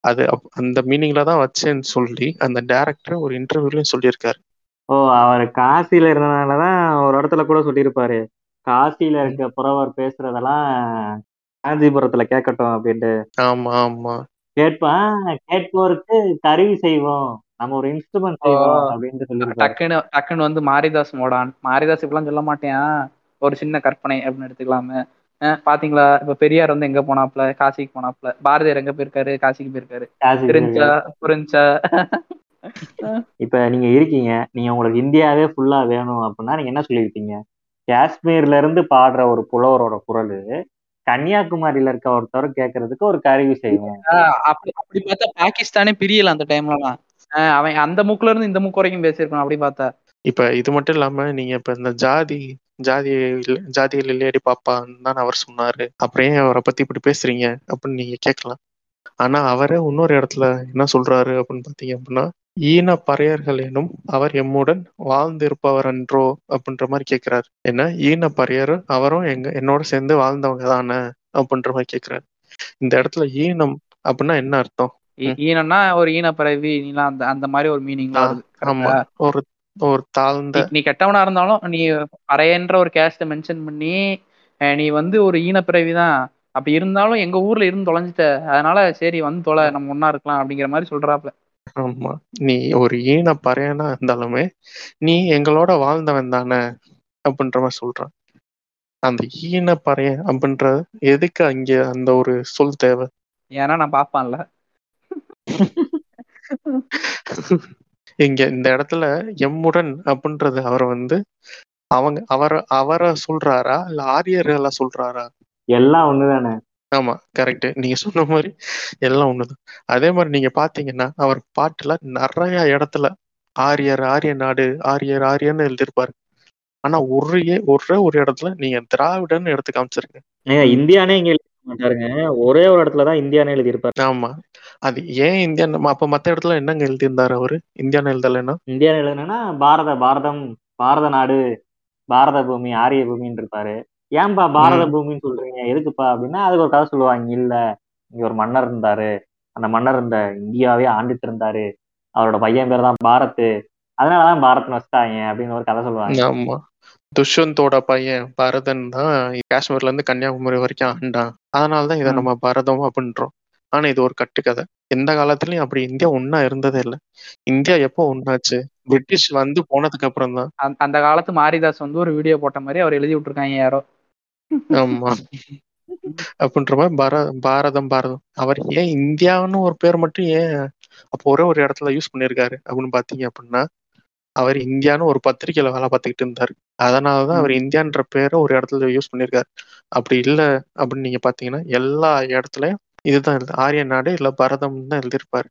அது அப்- அந்த மீனிங்ல தான் வச்சேன்னு சொல்லி அந்த டேரக்டர் ஒரு இன்டர்வியூலயும் சொல்லியிருக்காரு. ஓ அவர் காசியில இருந்ததுனாலதான் ஒரு இடத்துல கூட சொல்லியிருப்பாரு. காசியில இருக்க புறவர் பேசுறதெல்லாம் காஞ்சிபுரத்துல கேட்கட்டும் அப்படின்ட்டு. ஆமா ஆமா. கேட்பான் கேட்போருக்கு கருவி செய்வோம். நம்ம ஒரு இன்ஸ்ட்ருமெண்ட் செய்வோம் அப்படின்ட்டு சொல்லியிருப்பாரு டக்குன்னு டக்குன்னு வந்து மாரிதாஸ் மோடான். மாரிதாஸ் இப்பெல்லாம் சொல்ல மாட்டேன் ஒரு சின்ன கற்பனை அப்படின்னு எடுத்துக்கலாமே. பாத்தீங்களா? இப்ப பெரியார் வந்து எங்க போனாப்ல காசிக்கு போனாப்ல பாரதியார் எங்க போயிருக்காரு? காசிக்கு போயிருக்காரு. தெரிஞ்சா புரிஞ்சா? இப்ப நீங்க இருக்கீங்க. நீங்க உங்களுக்கு இந்தியாவே ஃபுல்லா வேணும் அப்படின்னா நீங்க என்ன சொல்லியிருப்பீங்க காஷ்மீர்ல இருந்து பாடுற ஒரு புலவரோட குரல் கன்னியாகுமரியில இருக்க ஒருத்தர் கேட்கறதுக்கு ஒரு கருவி செய்வோம். ஆஹ் அப்படி அப்படி பார்த்தா பாகிஸ்தானே பிரியல அந்த டைம்லலாம் ஆஹ் அவன் அந்த மூக்குல இருந்து இந்த மூக்கு வரைக்கும் பேசியிருக்கான் அப்படி பார்த்தா. இப்ப இது மட்டும் இல்லாம நீங்க இப்ப இந்த ஜாதி ஜாதி இல்ல- ஜாதியில் இல்லையடி பாப்பான்னு தான் அவர் சொன்னாரு. அப்புறம் ஏன் அவரை பத்தி இப்படி பேசுறீங்க? அப்படின்னு நீங்க கேட்கலாம். ஆனா அவரே இன்னொரு இடத்துல என்ன சொல்றாரு அப்படின்னு பாத்தீங்க அப்படின்னா ஈன பறையர்கள் எனும் அவர் எம்முடன் வாழ்ந்திருப்பவர் அன்றோ அப்படின்ற மாதிரி கேக்குறாரு. என்ன? ஈன பறையர் அவரும் எங்க என்னோட சேர்ந்து வாழ்ந்தவங்க தானே அப்படின்ற மாதிரி கேக்குறாரு. இந்த இடத்துல ஈனம் அப்படின்னா என்ன அர்த்தம்? ஈனம்னா ஒரு ஈனப்பிறவி நீலாம் அந்த அந்த மாதிரி ஒரு வருது ஆமா? ஒரு ஒரு தாழ்ந்த நீ- கெட்டவனா இருந்தாலும் நீ பறையன்ற ஒரு கேஸ்ட மென்ஷன் பண்ணி நீ வந்து ஒரு ஈனப்பிறவி தான். அப்படி இருந்தாலும் எங்க ஊர்ல இருந்து தொலைஞ்சிட்ட. அதனால சரி வந்து தொலை நம்ம ஒண்ணா இருக்கலாம் அப்படிங்கிற மாதிரி சொல்றாப்ல ஆமா. நீ ஒரு ஈன பறையனா இருந்தாலுமே நீ எங்களோட வாழ்ந்தவன் தானே அப்படின்ற மாதிரி சொல்றான். அந்த ஈன பறையன் அப்படின்றது எதுக்கு அங்க அந்த ஒரு சொல் தேவை? ஏன்னா நான் பாப்பான்ல இங்க இந்த இடத்துல எம்முடன் அப்படின்றது அவர் வந்து அவங்க அவரை அவரை சொல்றாரா? இல்ல ஆரியர்களா சொல்றாரா? எல்லாம் ஒண்ணுதானே? ஆமா கரெக்ட் நீங்க சொன்ன மாதிரி எல்லாம் ஒண்ணுதான். அதே மாதிரி நீங்க பாத்தீங்கன்னா அவர் பாட்டுல நிறைய இடத்துல ஆரியர் ஆரிய நாடு ஆரியர் ஆரியன்னு எழுதியிருப்பாரு. ஆனா ஒரே ஒரே ஒரு இடத்துல நீங்க திராவிடன்னு எடுத்து காமிச்சிருங்க. ஏங்க இந்தியானே இங்க எழுத மாட்டாருங்க. ஒரே ஒரு இடத்துலதான் இந்தியானே எழுதியிருப்பாரு. ஆமா. அது ஏன் இந்தியன் அப்ப மத்த இடத்துல என்னங்க எழுதியிருந்தாரு அவரு? இந்தியான்னு எழுதலைன்னா? இந்தியான்னு எழுதுனா பாரத பாரதம் பாரத நாடு பாரத பூமி ஆரிய பூமின்னு இருப்பாரு. ஏன்பா பாரத. பூமின்னு சொல்றீங்க? எதுக்குப்பா அப்படின்னா அதுக்கு ஒரு கதை சொல்லுவாங்க இல்ல இங்க ஒரு மன்னர் இருந்தாரு. அந்த மன்னர் இந்த இந்தியாவே ஆண்டுட்டு இருந்தாரு. அவரோட பையன் பேர் தான் பாரத் அதனாலதான் பாரத்னு வச்சிட்டாங்க அப்படின்னு ஒரு கதை சொல்லுவாங்க. ஆமா. துஷ்யந்தோட பையன் பரதன் தான் காஷ்மீர்ல இருந்து கன்னியாகுமரி வரைக்கும் ஆண்டான். அதனாலதான் இதை. நம்ம பரதம் அப்படின்றோம். ஆனா இது ஒரு கட்டுக்கதை. எந்த காலத்துலயும் அப்படி இந்தியா ஒன்னா இருந்ததே இல்ல. இந்தியா எப்போ ஒன்னாச்சு பிரிட்டிஷ் வந்து போனதுக்கு அப்புறம் தான் அந்த- அந்த காலத்து மாரிதாஸ் வந்து ஒரு வீடியோ போட்ட மாதிரி அவர் எழுதி விட்டுருக்காங்க யாரோ. ஆமா. அப்படின்ற மாதிரி பார பாரதம் பாரதம். அவர் ஏன் இந்தியான்னு ஒரு பேர் மட்டும் ஏன் அப்போ ஒரே ஒரு இடத்துல யூஸ் பண்ணியிருக்காரு அப்படின்னு பாத்தீங்க அப்படின்னா அவர் இந்தியான்னு ஒரு பத்திரிக்கையில வேலை பார்த்துக்கிட்டு இருந்தாரு. அதனாலதான் அவர் இந்தியான்ற பேரை ஒரு இடத்துல யூஸ் பண்ணியிருக்காரு அப்படி இல்ல அப்படின்னு நீங்க பாத்தீங்கன்னா எல்லா இடத்துலயும் இதுதான் எழுது ஆரிய நாடு இல்ல பரதம் தான் எழுதியிருப்பாரு.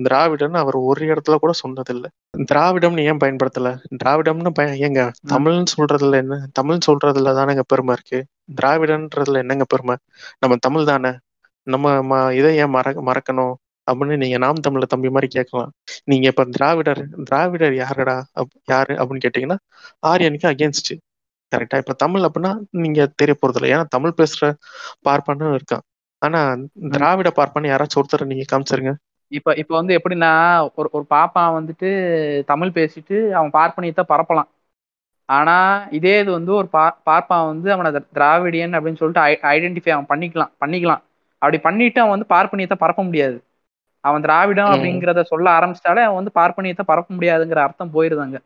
திராவிடம்னு அவர் ஒரு இடத்துல கூட சொன்னதில்லை. திராவிடம்னு ஏன் பயன்படுத்தல? திராவிடம்னு பய ஏங்க தமிழ்னு சொல்றதுல என்ன? தமிழ் சொல்றதுல தானேங்க பெருமை இருக்கு. திராவிடன்றதுல என்னங்க பெருமை? நம்ம தமிழ் தானே? நம்ம இதை ஏன் மற மறக்கணும்? அப்படின்னு நீங்க நாம் தமிழ்ல தம்பி மாதிரி கேட்கலாம். நீங்க இப்ப திராவிடர் திராவிடர் யாருடா? அப்- யாரு அப்படின்னு கேட்டீங்கன்னா ஆரியனுக்கு அகேன்ஸ்ட் கரெக்டா இப்ப தமிழ் அப்படின்னா நீங்க தெரிய போறது இல்லை ஏன்னா தமிழ் பேசுற பார்ப்பனும் இருக்கான். ஆனா திராவிட பார்ப்பன் யாராச்சும் ஒருத்தர் நீங்க காமிச்சிருங்க. இப்ப இப்ப வந்து எப்படின்னா ஒரு ஒரு பாப்பான் வந்துட்டு தமிழ் பேசிட்டு அவன் பார்ப்பனியத்தை பரப்பலாம். ஆனா இதே இது வந்து ஒரு பா பார்ப்பான் வந்து அவனை திரா- திராவிடியன் அப்படின்னு சொல்லிட்டு ஐடென்டிஃபை அவன் பண்ணிக்கலாம் பண்ணிக்கலாம். அப்படி பண்ணிட்டு அவன் வந்து பார்ப்பனியத்தை பரப்ப முடியாது. அவன் திராவிடம். அப்படிங்கிறத சொல்ல ஆரம்பிச்சிட்டாலே அவன் வந்து பார்ப்பனியத்தை பரப்ப முடியாதுங்கிற அர்த்தம் போயிருதாங்க.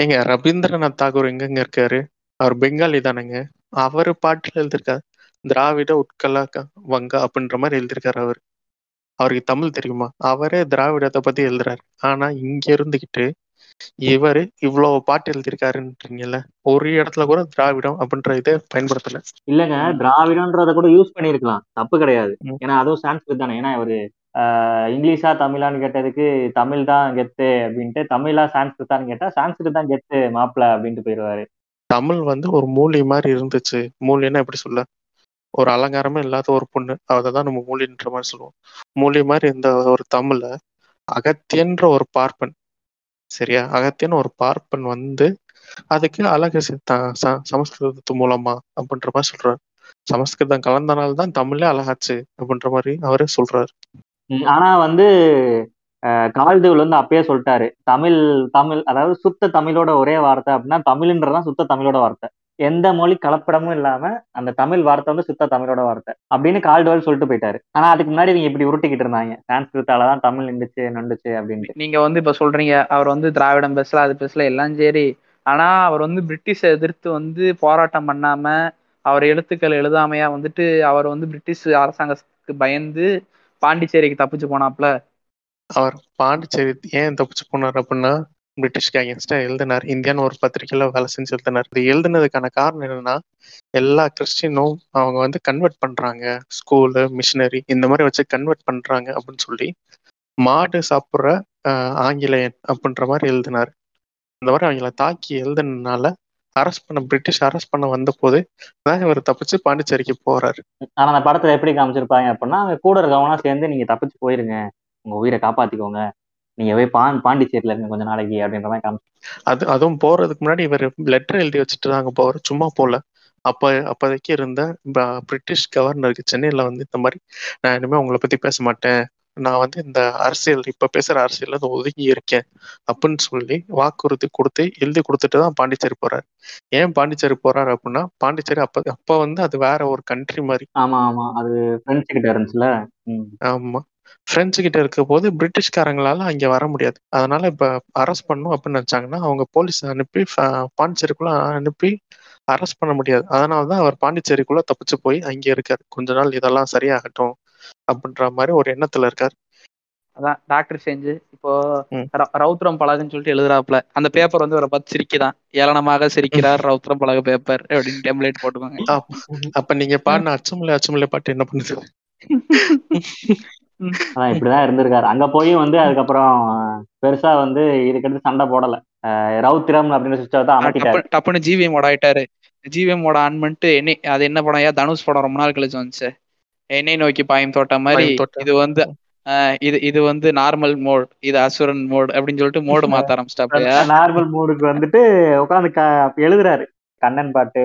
ஏங்க ரவீந்திரநாத் தாகூர் எங்கெங்க இருக்காரு? அவர் பெங்காலி தானேங்க. அவரு பாட்டுல எழுதியிருக்காரு திராவிட உட்கல க- வங்க அப்படின்ற மாதிரி எழுதியிருக்காரு அவர். அவருக்கு தமிழ் தெரியுமா? அவரே திராவிடத்தை பத்தி எழுதுறாரு. ஆனா இங்க இருந்துகிட்டு இவரு இவ்வளவு பாட்டு எழுதியிருக்காருன்றீங்கல்ல ஒரு இடத்துல கூட திராவிடம் அப்படின்ற இதை பயன்படுத்தல. இல்லங்க திராவிடன்றத கூட யூஸ் பண்ணிருக்கலாம் தப்பு கிடையாது. ஏன்னா அதுவும் சான்ஸ்கிரிட் தானே. ஏன்னா இவரு இங்கிலீஷா தமிழான்னு கேட்டதுக்கு தமிழ் தான் கெத்து அப்படின்ட்டு தமிழா சான்ஸ்கிரிட்டான்னு கேட்டா சான்ஸ்கிரிட் தான் கெத்து மாப்பிள அப்படின்ட்டு போயிடுவாரு. தமிழ் வந்து ஒரு மூலி மாதிரி இருந்துச்சு. மூலின்னா எப்படி சொல்ல? ஒரு அலங்காரமே இல்லாத ஒரு பொண்ணு. அதை தான் நம்ம மூலின்ற மாதிரி சொல்லுவோம். மூலி மாதிரி இந்த ஒரு தமிழ அகத்தியன்ற ஒரு பார்ப்பன். சரியா? அகத்தியன் ஒரு பார்ப்பன் வந்து அதுக்கு அழகு ச- சமஸ்கிருதத்து மூலமா அப்படின்ற மாதிரி சொல்றாரு. சமஸ்கிருதம் கலந்தனால தான் தமிழே அழகாச்சு அப்படின்ற மாதிரி அவரே சொல்றாரு. ஆனா வந்து அஹ், வந்து அப்பயே சொல்லிட்டாரு. தமிழ் தமிழ் அதாவது சுத்த தமிழோட ஒரே வார்த்தை அப்படின்னா தமிழ்ன்றதான் சுத்த தமிழோட வார்த்தை. எந்த மொழி கலப்படமும் இல்லாம அந்த தமிழ் வார்த்தை வந்து சுத்த தமிழோட வார்த்தை அப்படின்னு கால்டுவல் சொல்லிட்டு போயிட்டாரு. ஆனா அதுக்கு முன்னாடி இவங்க இப்படி உருட்டிக்கிட்டு இருந்தாங்க. சான்ஸ்கிருத்தால தான் தமிழ் நின்றுச்சு நண்டுச்சு அப்படின்ட்டு. நீங்க வந்து இப்ப சொல்றீங்க அவர் வந்து திராவிடம் பேசல அது பேசல எல்லாம் சரி. ஆனா அவர் வந்து பிரிட்டிஷை எதிர்த்து வந்து போராட்டம் பண்ணாம அவர் எழுத்துக்கள் எழுதாமையா வந்துட்டு அவர் வந்து பிரிட்டிஷ் அரசாங்கத்துக்கு பயந்து பாண்டிச்சேரிக்கு தப்பிச்சு போனாப்ல? அவர் பாண்டிச்சேரி ஏன் தப்பிச்சு போனார் அப்படின்னா பிரிட்டிஷ்க்கு அகேன்ஸ்டா எழுதினார். இந்தியான்னு ஒரு பத்திரிக்கையில வேலை செஞ்சு எழுதினார். இது எழுதுனதுக்கான காரணம் என்னன்னா எல்லா கிறிஸ்டினும் அவங்க வந்து கன்வெர்ட் பண்றாங்க. ஸ்கூலு மிஷினரி இந்த மாதிரி வச்சு கன்வெர்ட் பண்றாங்க அப்படின்னு சொல்லி மாடு சாப்பிட்ற ஆங்கிலேயன் அப்படின்ற மாதிரி எழுதினார். இந்த மாதிரி அவங்கள தாக்கி எழுதுனதுனால அரெஸ்ட் பண்ண பிரிட்டிஷ் அரெஸ்ட் பண்ண வந்த போது தான் இவர் தப்பிச்சு பாண்டிச்சேரிக்கு போறாரு. ஆனா அந்த படத்துல எப்படி காமிச்சிருப்பாங்க அப்படின்னா அவங்க கூட இருக்கவங்களாம் சேர்ந்து நீங்க தப்பிச்சு போயிருங்க. உங்க உயிரை காப்பாத்திக்கோங்க. நீங்க போய் பாண் பாண்டிச்சேரியில இருங்க கொஞ்ச நாளைக்கு அப்படின்ற மாதிரி காமிச்சு. அது அதுவும் போறதுக்கு முன்னாடி இவர் லெட்டர் எழுதி வச்சுட்டு தான் அங்க போவார். சும்மா போல. அப்ப அப்போதைக்கு இருந்த பிரிட்டிஷ் கவர்னருக்கு சென்னையில வந்து இந்த மாதிரி நான் இனிமே உங்களை பத்தி பேச மாட்டேன். நான் வந்து இந்த அரசியல் இப்ப பேசுற அரசியல்ல இருந்து ஒதுங்கி இருக்கேன். அப்படின்னு சொல்லி வாக்குறுதி கொடுத்து எழுதி கொடுத்துட்டு தான் பாண்டிச்சேரி போறாரு. ஏன் பாண்டிச்சேரி போறாரு அப்படின்னா பாண்டிச்சேரி அப்ப அப்ப வந்து அது வேற ஒரு கண்ட்ரி மாதிரி. ஆமா ஆமா. அது ஃப்ரெண்ட்ஸ் கிட்ட இருந்துச்சுல. ஆமா. பிரெஞ்சு கிட்ட இருக்க போது பிரிட்டிஷ்காரங்களால அங்க வர முடியாது. அதனால இப்ப அரெஸ்ட் பண்ணும் அப்படின்னு நினைச்சாங்கன்னா அவங்க போலீஸ் அனுப்பி பாண்டிச்சேரிக்குள்ள அனுப்பி அரெஸ்ட் பண்ண முடியாது. அதனாலதான் அவர் பாண்டிச்சேரிக்குள்ள தப்பிச்சு போய் அங்க இருக்காரு. கொஞ்ச நாள் இதெல்லாம் சரியாகட்டும் அப்படின்ற மாதிரி ஒரு எண்ணத்துல இருக்காரு. அதான் டாக்டர் செஞ்சு இப்போ ம். ர- ரௌத்ரம் பழகுன்னு சொல்லிட்டு எழுதுறாப்புல. அந்த பேப்பர் வந்து ஒரு பார்த்து சிரிக்குதான் ஏளனமாக சிரிக்கிறார் ரௌத்ரம் பழகு பேப்பர் அப்படின்னு டெம்ப்ளேட் போட்டுக்கோங்க. அப்ப- அப்ப நீங்க பாடின அச்சமுல்லை அச்சமுல்லை பாட்டு என்ன பண்ணுது? அதான் இப்படிதான் இருந்திருக்காரு. அங்க போய் வந்து அதுக்கப்புறம் பெருசா வந்து இதுக்கடுத்து சண்டை போடல. ரவுத்திரம் அப்படின்னு சுவிட்சை டப்புன்னு ஜிவிஎம் ஓட ஆயிட்டாரு. ஜிவிஎம் ஓட ஆன் பண்ணிட்டு என்ன அது என்ன படம்? ஏன் தனுஷ் படம் ரொம்ப நாள் கழிச்சு வந்துச்சு. என்னை நோக்கி பாயும் தோட்டம் மாதிரி. இது வந்து ஆஹ் இது இது வந்து நார்மல் மோட் இது அசுரன் மோட் அப்படின்னு சொல்லிட்டு மோடு மாத்த ஆரம்பிச்சிட்டாப்லையா நார்மல் மூடுக்கு வந்துட்டு உட்காந்து எழுதுறாரு. கண்ணன் பாட்டு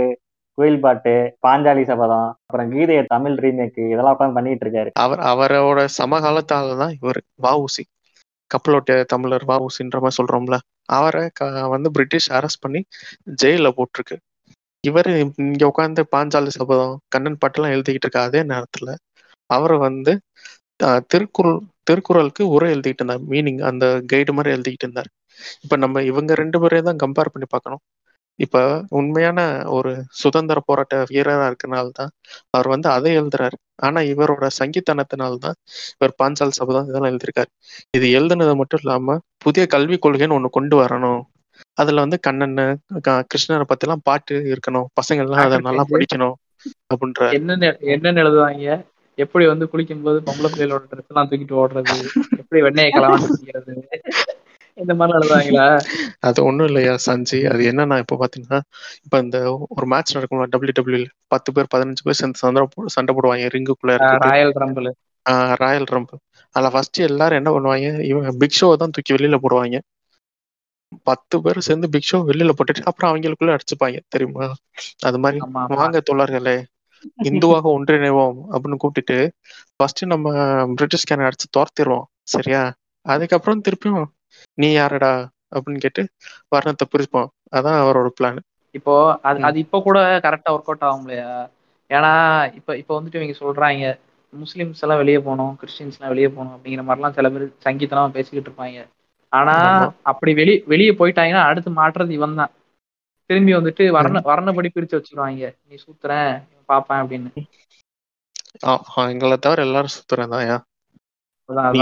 குயில் பாட்டு பாஞ்சாலி சபதம் அப்புறம் கீதைய தமிழ் ரீமேக் இதெல்லாம் உட்காந்து பண்ணிட்டு இருக்காரு. அவர் அவரோட சமகாலத்தால தான் இவர் வாவுசி கப்பலோட்டிய தமிழர் வாவுசின்ற மாதிரி சொல்றோம்ல. அவரை க- வந்து பிரிட்டிஷ் அரெஸ்ட் பண்ணி ஜெயில போட்டிருக்கு. இவர் இங்க உட்காந்து பாஞ்சாலி சபதம் கண்ணன் பாட்டெல்லாம் எழுதிக்கிட்டு இருக்க அதே நேரத்துல அவர் வந்து திருக்குறள் திருக்குறளுக்கு உரை எழுதிக்கிட்டு இருந்தார். மீனிங் அந்த கைடு மாதிரி எழுதிக்கிட்டு இருந்தார். இப்ப நம்ம இவங்க ரெண்டு பேரையும் தான் கம்பேர் பண்ணி பார்க்கணும். இப்ப உண்மையான ஒரு சுதந்திர போராட்ட வீரரா இருக்கனால தான் அவர் வந்து அதை எழுதுறாரு. ஆனா இவரோட சங்கித்தனத்தினால தான் இவர் பாஞ்சால் சபதம் இதெல்லாம் எழுதியிருக்காரு. இது எழுதுனது மட்டும் இல்லாம புதிய கல்விக் கொள்கைன்னு ஒண்ணு கொண்டு வரணும். அதுல வந்து கண்ணன் கிருஷ்ணரை பத்தி எல்லாம் பாட்டு இருக்கணும். பசங்க எல்லாம் அதை நல்லா படிக்கணும் அப்படின்ற என்னன்னு என்னன்னு எழுதுவாங்க? எப்படி வந்து குளிக்கும் போது பொம்பளை பிள்ளைகளோட ட்ரெஸ் எல்லாம் தூக்கிட்டு ஓடுறது? எப்படி வெண்ணெயை கலவாண்டு குடிக்கிறது இந்த மாதிரிலாம் எழுதுவாங்களா அது ஒண்ணும் இல்லையா சஞ்சி அது என்னன்னா இப்ப பாத்தீங்கன்னா இப்ப இந்த ஒரு மேட்ச் நடக்கும்ல டபிள்யூ டபிள்யூ பத்து பேர் பதினஞ்சு பேர் சேர்ந்து சண்டை சண்டை போடுவாங்க ரிங்குக்குள்ள ராயல் ரம்பிள் ராயல் ரம்பிள் அதுல ஃபர்ஸ்ட் எல்லாரும் என்ன பண்ணுவாங்க இவங்க பிக் ஷோ தான் தூக்கி வெளியில போடுவாங்க. பத்து பேர் சேர்ந்து பிக் ஷோ வெளியில போட்டுட்டு அப்புறம் அவங்களுக்குள்ள அடிச்சுப்பாங்க தெரியுமா? அது மாதிரி வாங்க தோழர்களே இந்துவாக ஒன்றிணைவோம் அப்படின்னு கூப்பிட்டுட்டு ஃபர்ஸ்ட் நம்ம பிரிட்டிஷ்காரன் அடிச்சு துரத்திடுவோம் சரியா? அதுக்கப்புறம் திருப்பியும் நீ யாரடா? அப்படின்னு கேட்டு வர்ணத்தை பிரிப்போம். அதான் அவரோட பிளான் இப்போ அது. அது இப்போ கூட கரெக்டா ஒர்க் அவுட் ஆகும் இல்லையா? ஏன்னா இப்ப இப்ப வந்துட்டு இவங்க சொல்றாங்க முஸ்லிம்ஸ் எல்லாம் வெளியே போகணும் கிறிஸ்டின்ஸ் எல்லாம் வெளியே போகணும் அப்படிங்கிற மாதிரிலாம் சில பேர் சங்கீதமா பேசிக்கிட்டு இருப்பாங்க. ஆனா. அப்படி வெளி வெளியே போயிட்டாங்கன்னா அடுத்து மாற்றுறது இவன் தான் திரும்பி வந்துட்டு வர்ண வர்ணப்படி பிரிச்சு வச்சிருவாங்க. நீ சூத்துறேன் பாப்பேன் அப்படின்னு. எங்களை தவிர எல்லாரும் சுத்துறேன் தான்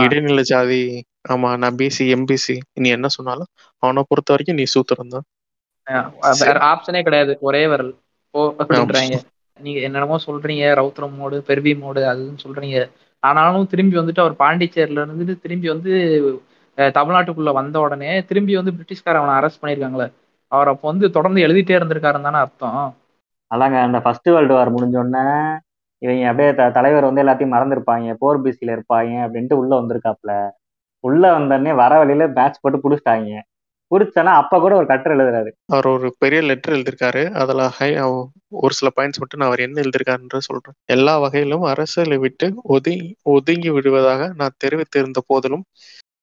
இடைநிலை ஜாதி ஆமா நான் பிசி எம்பிசி நீ என்ன சொன்னாலும் அவனை பொறுத்த வரைக்கும் நீ சூத்திரம் தான். வேற ஆப்ஷனே கிடையாது. ஒரே விரல். ஓ அப்படின்றாங்க நீங்க என்னென்னமோ சொல்றீங்க. ரவுத்ரம் மோடு பெர்வி மோடு அதுன்னு சொல்றீங்க. ஆனாலும் திரும்பி வந்துட்டு அவர் பாண்டிச்சேரியில இருந்துட்டு திரும்பி வந்து தமிழ்நாட்டுக்குள்ள வந்த உடனே திரும்பி வந்து பிரிட்டிஷ்கார அவனை அரெஸ்ட் பண்ணிருக்காங்களே அவர் அப்போ வந்து தொடர்ந்து எழுதிட்டே இருந்திருக்காருன்னு தானே அர்த்தம். அதாங்க அந்த ஃபர்ஸ்ட் வேர்ல்டு வார் முடிஞ்ச உடனே இவங்க அப்படியே த- தலைவர் வந்து எல்லாத்தையும் மறந்துருப்பாங்க. போர் பிசில இருப்பாங்க அப்படின்ட்டு உள்ள வந்திருக்காப்ல உள்ள வந்தோடனே வர வழியில பேட்ச் போட்டு புடிச்சிட்டாங்க. புடிச்சனா அப்ப கூட ஒரு கட்டுரை எழுதுறாரு. அவர் ஒரு பெரிய லெட்டர் எழுதியிருக்காரு. அதுல ஹை ஒரு சில பாயிண்ட்ஸ் மட்டும் நான் அவர் என்ன எழுதியிருக்காருன்ற சொல்றேன். எல்லா வகையிலும் அரசியலை விட்டு ஒதுங்கி ஒதுங்கி விடுவதாக நான் தெரிவித்திருந்த போதிலும்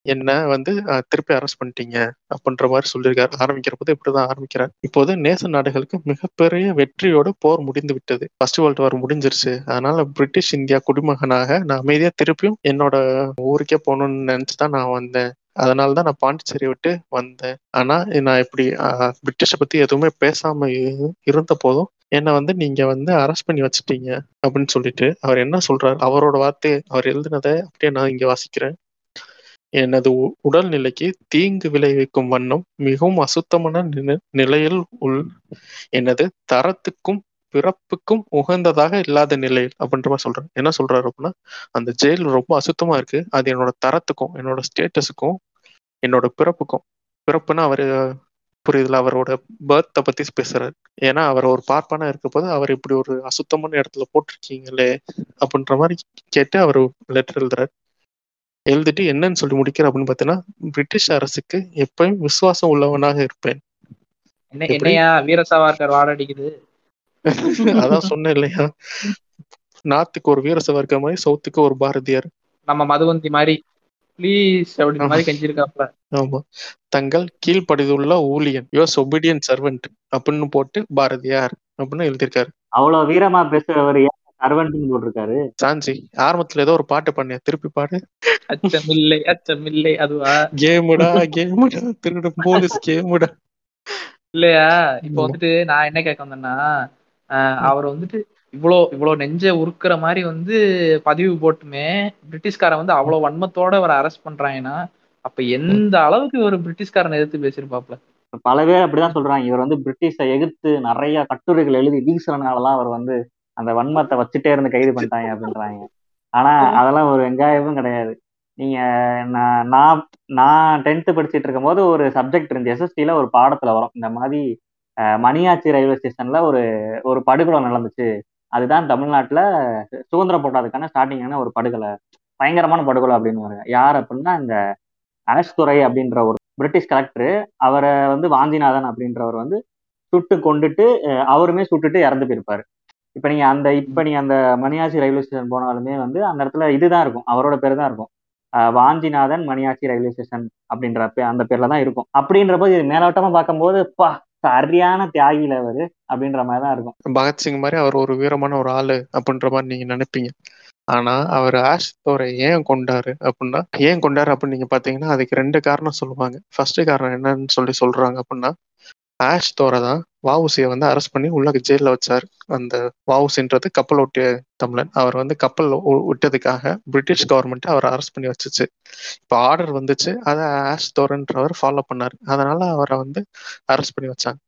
என்ன வந்து திருப்பி அரெஸ்ட் பண்ணிட்டீங்க அப்படின்ற மாதிரி சொல்லியிருக்காரு. ஆரம்பிக்கிற போது இப்படிதான் ஆரம்பிக்கிறார். இப்போது நேச நாடுகளுக்கு மிகப்பெரிய வெற்றியோட போர் முடிந்து விட்டது. ஃபர்ஸ்ட் வேர்ல்டு வார் முடிஞ்சிருச்சு. அதனால பிரிட்டிஷ் இந்தியா குடிமகனாக நான் அமைதியா திருப்பியும் என்னோட ஊருக்கே போகணும்னு நினச்சி தான் நான் வந்தேன். அதனால தான் நான் பாண்டிச்சேரி விட்டு வந்தேன். ஆனா நான் இப்படி பிரிட்டிஷை பத்தி எதுவுமே பேசாம இரு- இருந்த போதும் என்னை வந்து நீங்க வந்து அரெஸ்ட் பண்ணி வச்சுட்டீங்க அப்படின்னு சொல்லிட்டு அவர் என்ன சொல்றாரு? அவரோட வார்த்தை அவர் எழுதினதை அப்படியே நான் இங்க வாசிக்கிறேன். எனது உ- உடல்நிலைக்கு தீங்கு விளைவிக்கும் வண்ணம் மிகவும் அசுத்தமான நிலையில் உள் எனது தரத்துக்கும் பிறப்புக்கும் உகந்ததாக இல்லாத நிலையில் அப்படின்ற மாதிரி சொல்றேன். என்ன சொல்றாரு அப்படின்னா அந்த ஜெயில் ரொம்ப அசுத்தமா இருக்கு. அது என்னோட தரத்துக்கும் என்னோட ஸ்டேட்டஸுக்கும் என்னோட பிறப்புக்கும். பிறப்புன்னா அவர் புரியுதுல அவரோட பர்த்தை பத்தி பேசுறாரு. ஏன்னா அவர் ஒரு பார்ப்பானா இருக்க போது அவர் இப்படி ஒரு அசுத்தமான இடத்துல போட்டிருக்கீங்களே அப்படின்ற மாதிரி கேட்டு அவர் லெட்டர் எழுதுறாரு. எழுதிட்டு என்னன்னு சொல்லி முடிக்கிற அப்படின்னு பார்த்தீங்கன்னா பிரிட்டிஷ் அரசுக்கு எப்பயும் விசுவாசம் உள்ளவனாக இருப்பேன்? என்னையா வீர சாவர்கர் வாடடிக்குது அதான் சொன்னேன் இல்லையா? நார்த்துக்கு ஒரு வீர சவர்க்கர் மாதிரி சவுத்துக்கு ஒரு பாரதியார். நம்ம மதுவந்தி மாதிரி. ப்ளீஸ் அப்படின்ற மாதிரி கெஞ்சிருக்காப்ல. ஆமா. தங்கள் கீழ்ப்படிதுள்ள ஊழியன். யோஸ் ஒபீடியன் சர்வெண்ட் அப்படின்னு போட்டு பாரதியார் அப்படின்னு எழுதியிருக்காரு. அவ்வளவு வீரமா பேசுறவர் ஏன் சர்வன்ட்னு போட்டிருக்காரு. சாஞ்சி ஆரம்பத்துல ஏதோ ஒரு பாட்டு பண்ணிய திருப்பி பாடு. அச்சமில்லை அச்சமில்லை அதுவா? கேமுடா கேமுடா திருடு போலீஸ் கேமுடா. இல்லையா? இப்ப. வந்துட்டு நான் என்ன கேட்க வந்தேன்னா ஆஹ் அவர் வந்துட்டு இவ்வளோ இவ்வளோ நெஞ்ச உருக்குற மாதிரி வந்து பதிவு போட்டுமே பிரிட்டிஷ்காரன் வந்து அவ்வளவு வன்மத்தோட அவரை அரெஸ்ட் பண்றாங்கன்னா அப்ப எந்த அளவுக்கு ஒரு பிரிட்டிஷ்காரனை எதிர்த்து பேசியிருப்பாப்ல பல பேர் அப்படிதான் சொல்றாங்க. இவர் வந்து பிரிட்டிஷை எதிர்த்து நிறைய கட்டுரைகள் எழுதி வீசுறதுனாலதான் அவர் வந்து அந்த வன்மத்தை வச்சுட்டே இருந்து கைது பண்ணிட்டாங்க அப்படின்றாங்க. ஆனா அதெல்லாம் ஒரு வெங்காயமும் கிடையாது. நீங்க நான் நான் நான் டென்த்து படிச்சுட்டு இருக்கும்போது ஒரு சப்ஜெக்ட் இருந்து எஸ்எஸ்டியில ஒரு பாடத்துல வரும். இந்த மாதிரி மணியாச்சி ரயில்வே ஸ்டேஷன்ல ஒரு ஒரு படுகொலை நடந்துச்சு. அதுதான் தமிழ்நாட்டுல சுதந்திரம் போட்டதுக்கான ஸ்டார்டிங்கான ஒரு படுகொலை. பயங்கரமான படுகொலை அப்படின்னு வருங்க. யார் அப்படின்னா இந்த அரசுத்துறை அப்படின்ற ஒரு பிரிட்டிஷ் கலெக்டர் அவரை வந்து வாந்திநாதன் அப்படின்றவர் வந்து சுட்டு கொண்டுட்டு அவருமே சுட்டுட்டு இறந்து போயிருப்பாரு. இப்ப நீங்க அந்த இப்ப நீங்க அந்த மணியாச்சி ரயில்வே ஸ்டேஷன் போனாலுமே வந்து அந்த இடத்துல இதுதான் இருக்கும். அவரோட பேர் தான் இருக்கும். வாஞ்சிநாதன் மணியாச்சி ரயில்வே ஸ்டேஷன் அப்படின்ற அந்த பேர்ல தான் இருக்கும். அப்படின்றப்போ இது மேலோட்டமா பார்க்கும்போது பா சரியான தியாகியில அவரு அப்படின்ற மாதிரி தான் இருக்கும். பகத்சிங் மாதிரி அவர் ஒரு வீரமான ஒரு ஆளு அப்படின்ற மாதிரி நீங்க நினைப்பீங்க. ஆனா அவர் ஆஷ் தோரை ஏன் கொண்டாரு அப்படின்னா ஏன் கொண்டாரு அப்படின்னு நீங்க பாத்தீங்கன்னா அதுக்கு ரெண்டு காரணம் சொல்லுவாங்க. ஃபர்ஸ்ட் காரணம் என்னன்னு சொல்லி சொல்றாங்க அப்படின்னா ஆஷ் தோரை தான் வவுசியை வந்து அரெஸ்ட் பண்ணி உள்ள ஜெயிலில் வச்சார். அந்த வவுசின்றது கப்பல் ஒட்டிய தமிழன். அவர் வந்து கப்பல் விட்டதுக்காக பிரிட்டிஷ் கவர்மெண்ட் அவரை அரெஸ்ட் பண்ணி வச்சுச்சு. இப்போ ஆர்டர் வந்துச்சு. அதை ஆஷ் தோரன்றவர் ஃபாலோ பண்ணார். அதனால அவரை வந்து அரெஸ்ட் பண்ணி வச்சாங்க.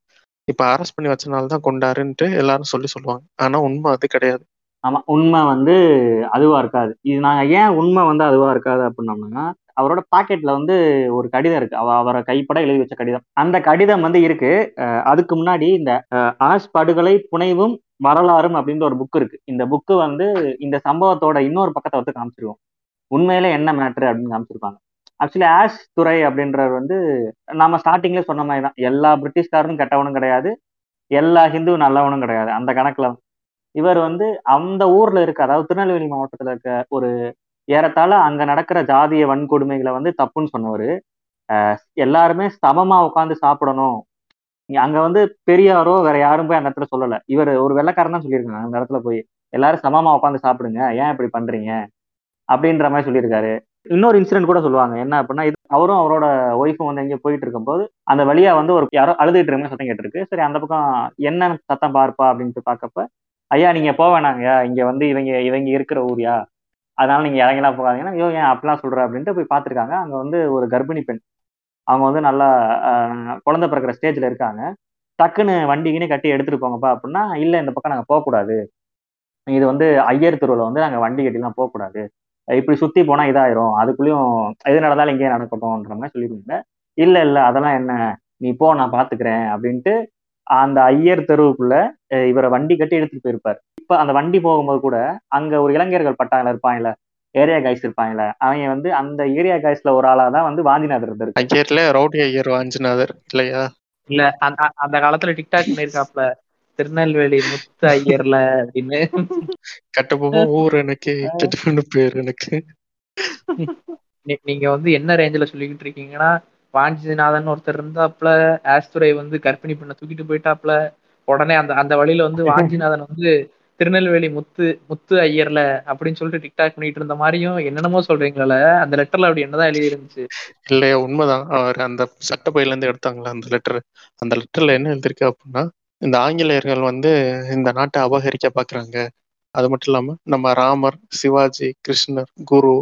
இப்போ அரெஸ்ட் பண்ணி வச்சனால தான் கொண்டாருன்ட்டு எல்லாரும் சொல்லி சொல்லுவாங்க. ஆனால் உண்மை அது கிடையாது. ஆமாம் உண்மை வந்து அதுவாக இருக்காது. இது நாங்கள் ஏன் உண்மை வந்து அதுவாக இருக்காது அப்படின்னோம்னா அவரோட பாக்கெட்ல வந்து ஒரு கடிதம் இருக்கு. அவ அவரை கைப்பட எழுதி வச்ச கடிதம். அந்த கடிதம் வந்து இருக்கு. அதுக்கு முன்னாடி இந்த ஆஷ் படுகொலை புனைவும் வரலாறும் அப்படின்ற ஒரு புக் இருக்கு. இந்த புக்கு வந்து இந்த சம்பவத்தோட இன்னொரு பக்கத்தை வந்து காமிச்சிருவோம். உண்மையில என்ன மேட்ரு அப்படின்னு காமிச்சிருப்பாங்க. ஆக்சுவலி ஆஷ் துறை அப்படின்றவர் வந்து நம்ம ஸ்டார்டிங்ல சொன்ன மாதிரி தான். எல்லா பிரிட்டிஷ்காரனும் கெட்டவனும் கிடையாது. எல்லா ஹிந்துவும் நல்லவனும் கிடையாது. அந்த கணக்குல இவர் வந்து அந்த ஊர்ல இருக்க அதாவது திருநெல்வேலி மாவட்டத்துல இருக்க ஒரு ஏறத்தாழ அங்க நடக்கிற ஜாதிய வன்கொடுமைகளை வந்து தப்புன்னு சொன்னவர். எல்லாருமே சமமா உட்காந்து சாப்பிடணும். அங்க வந்து பெரியாரோ வேற யாரும் போய் அந்த இடத்துல சொல்லல. இவர் ஒரு வெள்ளைக்காரன் தான் சொல்லியிருக்காங்க அந்த இடத்துல போய். எல்லாரும் சமமா உட்காந்து சாப்பிடுங்க. ஏன் இப்படி பண்றீங்க? அப்படின்ற மாதிரி சொல்லியிருக்காரு. இன்னொரு இன்சிடென்ட் கூட சொல்லுவாங்க. என்ன அப்படின்னா இது அவரும் அவரோட ஒய்ஃபும் வந்து எங்கேயோ போயிட்டு இருக்கும்போது அந்த வழியா வந்து ஒரு யாரோ அழுதுட்டு இருக்க சத்தம் கேட்டிருக்கு. சரி அந்த பக்கம் என்ன சத்தம் பார்ப்பா அப்படின்ட்டு பார்க்கப்ப ஐயா நீங்க போக இங்க வந்து இவங்க இவங்க இருக்கிற ஊர்யா? அதனால நீங்க இறங்கலாம் போகாதீங்கன்னா ஐயோ ஏன் அப்படிலாம் சொல்ற அப்படின்ட்டு போய் பார்த்துருக்காங்க. அங்க வந்து ஒரு கர்ப்பிணி பெண். அவங்க வந்து நல்லா குழந்தை பிறக்கிற ஸ்டேஜ்ல இருக்காங்க. டக்குன்னு வண்டிக்குன்னு கட்டி எடுத்துட்டு போங்கப்பா அப்படின்னா இல்லை இந்த பக்கம் நாங்கள் போகக்கூடாது. இது வந்து ஐயர் தெருவில் வந்து நாங்கள் வண்டி கட்டிலாம் போகக்கூடாது. இப்படி சுத்தி போனா இதாயிரும். அதுக்குள்ளேயும் எது நடந்தாலும் இங்கேயே நடக்கட்டும்ன்ற மாதிரி சொல்லியிருந்தேன் இல்லை இல்லை அதெல்லாம் என்ன? நீ போ நான் பார்த்துக்கிறேன். அப்படின்ட்டு அந்த ஐயர் தெருவுக்குள்ள இவரை வண்டி கட்டி எடுத்துட்டு போயிருப்பார். இப்ப அந்த வண்டி போகும்போது கூட அங்க ஒரு இளைஞர்கள் பட்டாங்கள இருப்பாங்கல்ல ஏரியா கைஸ் இருப்பாங்கல்ல அவங்க வந்து அந்த ஏரியா கைஸ்ல ஒரு ஆளா தான் வந்து வாஞ்சிநாதர் இருந்திருக்கு ஐயர்ல ரவுடி ஐயர் வாஞ்சிநாதர் இல்லையா? இல்ல அந்த அந்த காலத்துல டிக்டாக் பண்ணிருக்காப்ல திருநெல்வேலி முத்து ஐயர்ல அப்படின்னு. கட்டபொம்மை ஊர் எனக்கு பேர் எனக்கு. நீங்க வந்து என்ன ரேஞ்சில சொல்லிக்கிட்டு இருக்கீங்கன்னா வாஞ்சிநாதன் ஒருத்தர் இருந்தாப்ல ஆஸ்துரை வந்து கர்ப்பிணி பண்ண தூக்கிட்டு போயிட்டாப்ல உடனே அந்த அந்த வழியில வந்து வாஞ்சிநாதன் வந்து திருநெல்வேலி முத்து முத்து ஐயர்ல அப்படின்னு சொல்லிட்டு டிக்டாக் பண்ணிட்டு இருந்த மாதிரியும் என்னென்னமோ சொல்றீங்களே அந்த லெட்டர்ல அப்படி என்னதான் எழுதி இருந்துச்சு இல்லையா உண்மைதான். அவர் அந்த சட்டப்பையில இருந்து எடுத்தாங்களா அந்த லெட்டர் அந்த லெட்டர்ல என்ன எழுதிருக்கு அப்படின்னா இந்த ஆங்கிலேயர்கள் வந்து இந்த நாட்டை அபகரிக்க பாக்குறாங்க அது மட்டும் இல்லாம நம்ம ராமர் சிவாஜி கிருஷ்ணர் குரு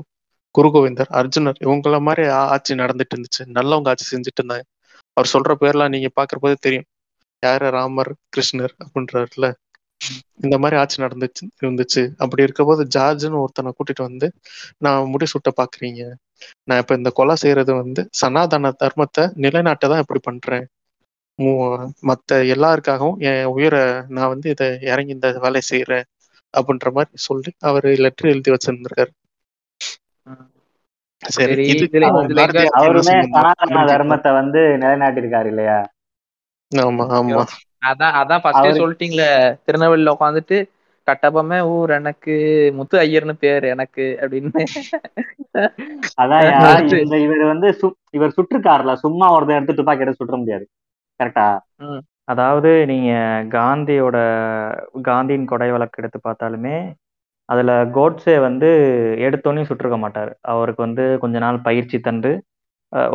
குரு கோவிந்தர் அர்ஜுனர் இவங்கள மாதிரி ஆட்சி நடந்துட்டு இருந்துச்சு. நல்லவங்க ஆட்சி செஞ்சுட்டு இருந்தாங்க. அவர் சொல்ற பேர்லாம் நீங்க பாக்குற போதே தெரியும். யாரு? ராமர் கிருஷ்ணர் அப்படின்றாருல இந்த மாதிரி ஆட்சி நடந்துச்சு இருந்துச்சு. அப்படி இருக்க போது ஜார்ஜ்னு ஒருத்தனை கூட்டிட்டு வந்து நான் முடி சுட்ட பாக்குறீங்க. நான் இப்ப இந்த கொலை செய்யறது வந்து சனாதன தர்மத்தை நிலைநாட்ட தான் இப்படி பண்றேன். மத்த எல்லாருக்காகவும் என் உயிரை நான் வந்து இதை இறங்கி இந்த வேலையை செய்யறேன். அப்படின்ற மாதிரி சொல்லி அவர் லெட்டர் எழுதி வச்சிருந்திருக்காரு. அவருமே சனாதன. தர்மத்தை வந்து நிலைநாட்டியிருக்காரு இல்லையா ஆமா ஆமா. அதான் அதான் ஃபர்ஸ்டே சொல்லிட்டீங்களே திருநெல்வேலியில உட்காந்துட்டு கட்டபொம்மை ஊர் எனக்கு முத்து ஐயர்னு பேர் எனக்கு அப்படின்னு. அதான் இவர் வந்து சு- இவர் சுற்றுக்காருல சும்மா ஒருத்தன் எடுத்து துப்பாக்கி எடுத்து சுற்ற முடியாது. கரெக்டா. அதாவது நீங்க காந்தியோட காந்தியின் கொடை வழக்கு எடுத்து பார்த்தாலுமே அதில் கோட்ஸே வந்து எடுத்தோன்னே சுட்டிருக்க மாட்டார். அவருக்கு வந்து கொஞ்ச நாள் பயிற்சி தந்து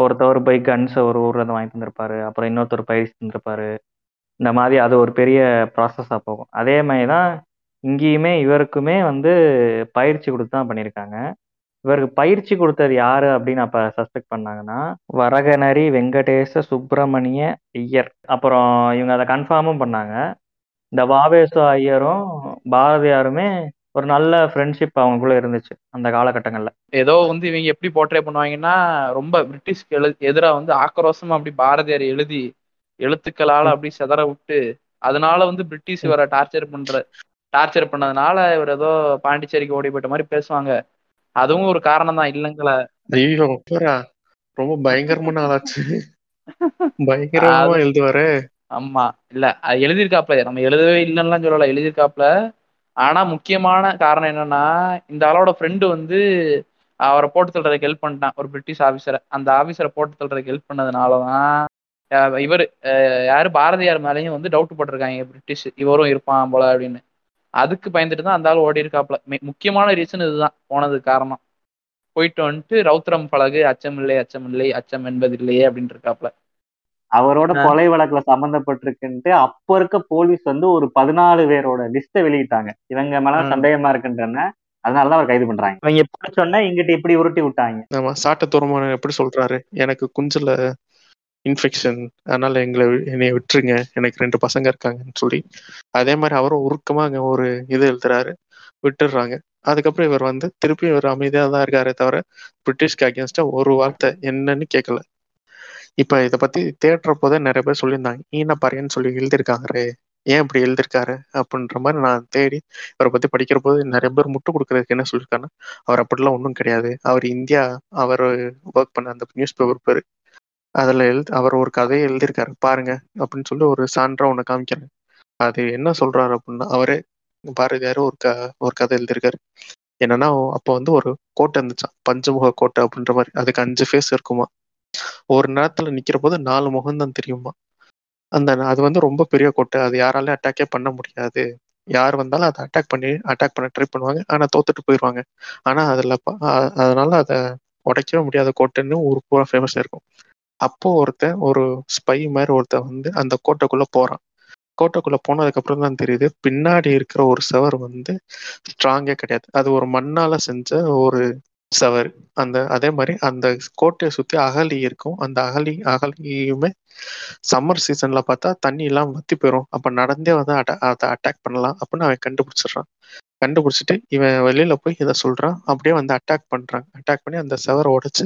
ஒருத்தவர் போய் கன்ஸ் ஒரு ஊரில் இருந்து வாங்கி தந்திருப்பாரு அப்புறம் இன்னொருத்தர் பயிற்சி தந்திருப்பாரு. இந்த மாதிரி அது ஒரு பெரிய ப்ராசஸாக போகும். அதே மாதிரி தான் இங்கேயுமே இவருக்குமே வந்து பயிற்சி கொடுத்து தான் பண்ணியிருக்காங்க. இவருக்கு பயிற்சி கொடுத்தது யாரு அப்படின்னு அப்ப சஸ்பெக்ட் பண்ணாங்கன்னா வரகனரி வெங்கடேச சுப்பிரமணிய ஐயர். அப்புறம் இவங்க அதை கன்ஃபார்மும் பண்ணாங்க. இந்த வாவேசு ஐயரும் பாரதியாருமே ஒரு நல்ல ஃப்ரெண்ட்ஷிப் அவங்களுக்குள்ள இருந்துச்சு அந்த காலகட்டங்கள்ல. ஏதோ வந்து இவங்க எப்படி போர்ட்ரே பண்ணுவாங்கன்னா ரொம்ப பிரிட்டிஷ்க்கு எழு எதிரா வந்து ஆக்ரோஷமா அப்படி பாரதியார் எழுதி எழுத்துக்களால அப்படி சிதற விட்டு அதனால வந்து பிரிட்டிஷ் இவரை டார்ச்சர் பண்ற டார்ச்சர் பண்ணதுனால இவர் ஏதோ பாண்டிச்சேரிக்கு ஓடி போயிட்ட மாதிரி பேசுவாங்க. அதுவும் ஒரு காரணம் தான் இல்லைங்களா. ஐயோ ரொம்ப பயங்கரமான ஆளாச்சு. பயங்கரமா எழுதுவாரு. ஆமா இல்ல அது எழுதியிருக்காப்ல நம்ம எழுதவே இல்லைன்னுலாம் சொல்லல எழுதியிருக்காப்ல. ஆனா முக்கியமான காரணம் என்னன்னா இந்த ஆளோட ஃப்ரெண்டு வந்து அவரை போட்டு தள்ளுறதுக்கு ஹெல்ப் பண்ணிட்டான் ஒரு பிரிட்டிஷ் ஆஃபீஸரை அந்த ஆஃபீஸரை போட்டு தள்ளுறதுக்கு ஹெல்ப் பண்ணதுனாலதான் இவர் யாரு பாரதியார் மேலேயும் வந்து டவுட் போட்டிருக்காங்க பிரிட்டிஷ் இவரும் இருப்பான் போல அப்படின்னு. அதுக்கு பயந்துட்டு தான் அந்த ஆள் ஓடி இருக்காப்ல முக்கியமான ரீசன் இதுதான் போனதுக்கு காரணம். போயிட்டு வந்துட்டு ரௌத்ரம் பழகு அச்சமில்லை அச்சமில்லை அச்சம் என்பதில்லையே அப்படின்னு இருக்காப்ல அவரோட. கொலை வழக்குல சம்பந்தப்பட்டிருக்குன்ட்டு அப்ப இருக்க போலீஸ் வந்து ஒரு பதினாலு பேரோட லிஸ்ட்டை வெளியிட்டாங்க. இவங்க மேல. சந்தேகமா இருக்குன்றன அதனாலதான் அவர் கைது பண்றாங்க. இவங்க எப்படி சொன்னா இங்கிட்ட இப்படி உருட்டி விட்டாங்க. ஆமா சாட்ட தூரமான எப்படி சொல்றாரு? எனக்கு குஞ்சுல இன்ஃபெக்ஷன் அதனால எங்களை என்னைய விட்டுருங்க. எனக்கு ரெண்டு பசங்க இருக்காங்கன்னு சொல்லி. அதே மாதிரி அவரும் உருக்கமா அங்க ஒரு இது எழுதுறாரு. விட்டுடுறாங்க. அதுக்கப்புறம் இவர் வந்து திருப்பி இவர் அமைதியா தான் இருக்காரே தவிர பிரிட்டிஷ்க்கு அகேன்ஸ்டா ஒரு வார்த்தை என்னன்னு கேட்கல இப்போ இதை பத்தி தேடுற போதே நிறைய பேர் சொல்லியிருந்தாங்க. ஈன பாரியன்னு சொல்லி எழுதியிருக்காங்கரு ஏன் இப்படி எழுதியிருக்காரு? அப்படின்ற மாதிரி நான் தேடி அவரை பத்தி படிக்கிற போது நிறைய பேர் முட்டு கொடுக்கறதுக்கு என்ன சொல்லியிருக்காருன்னா அவர் அப்படிலாம் ஒன்றும் கிடையாது. அவர் இந்தியா அவர் ஒர்க் பண்ண அந்த நியூஸ் பேப்பர் பேர். அதில் எழுதி அவர் ஒரு கதையை எழுதியிருக்காரு. பாருங்க. அப்படின்னு சொல்லி ஒரு சான்றா ஒன்று காமிக்கிறேன் அது என்ன சொல்றாரு அப்படின்னா அவரே பாரதியார் ஒரு க ஒரு கதை எழுதியிருக்காரு. என்னன்னா அப்போ வந்து ஒரு கோட்டை இருந்துச்சான் பஞ்சமுக கோட்டை அப்படின்ற மாதிரி. அதுக்கு அஞ்சு ஃபேஸ் இருக்குமா ஒரு நேரத்துல நிக்கிற போது நாலு முகம் தான் தெரியுமா? அந்த அது வந்து ரொம்ப பெரிய கோட்டை. அது யாராலையும் அட்டாக்கே பண்ண முடியாது. யார் வந்தாலும் அதை அட்டாக் பண்ணி அட்டாக் பண்ண ட்ரை பண்ணுவாங்க. ஆனா தோத்துட்டு போயிடுவாங்க ஆனா அதுல அதனால அதை உடைக்கவே முடியாத கோட்டைன்னு ஊர் பூரா ஃபேமஸ் இருக்கும். அப்போ ஒருத்தன் ஒரு ஸ்பை மாதிரி ஒருத்தன் வந்து அந்த கோட்டைக்குள்ள போறான். கோட்டைக்குள்ள போனதுக்கு அப்புறம் தான் தெரியுது பின்னாடி இருக்கிற ஒரு சவர் வந்து ஸ்ட்ராங்கே கிடையாது. அது ஒரு மண்ணால செஞ்ச ஒரு சவர். அந்த அதே மாதிரி அந்த கோட்டையை சுத்தி அகழி இருக்கும். அந்த அகழி அகழியுமே சம்மர் சீசன்ல பார்த்தா தண்ணி எல்லாம் வத்தி போயிடும் அப்ப நடந்தே வந்து அட்ட- அதை அட்டாக் பண்ணலாம் அப்படின்னு அவன் கண்டுபிடிச்சிடுறான். கண்டுபிடிச்சிட்டு இவன் வெளியில போய் இதை சொல்றான். அப்படியே வந்து அட்டாக் பண்றாங்க அட்டாக் பண்ணி அந்த செவரை உடைச்சு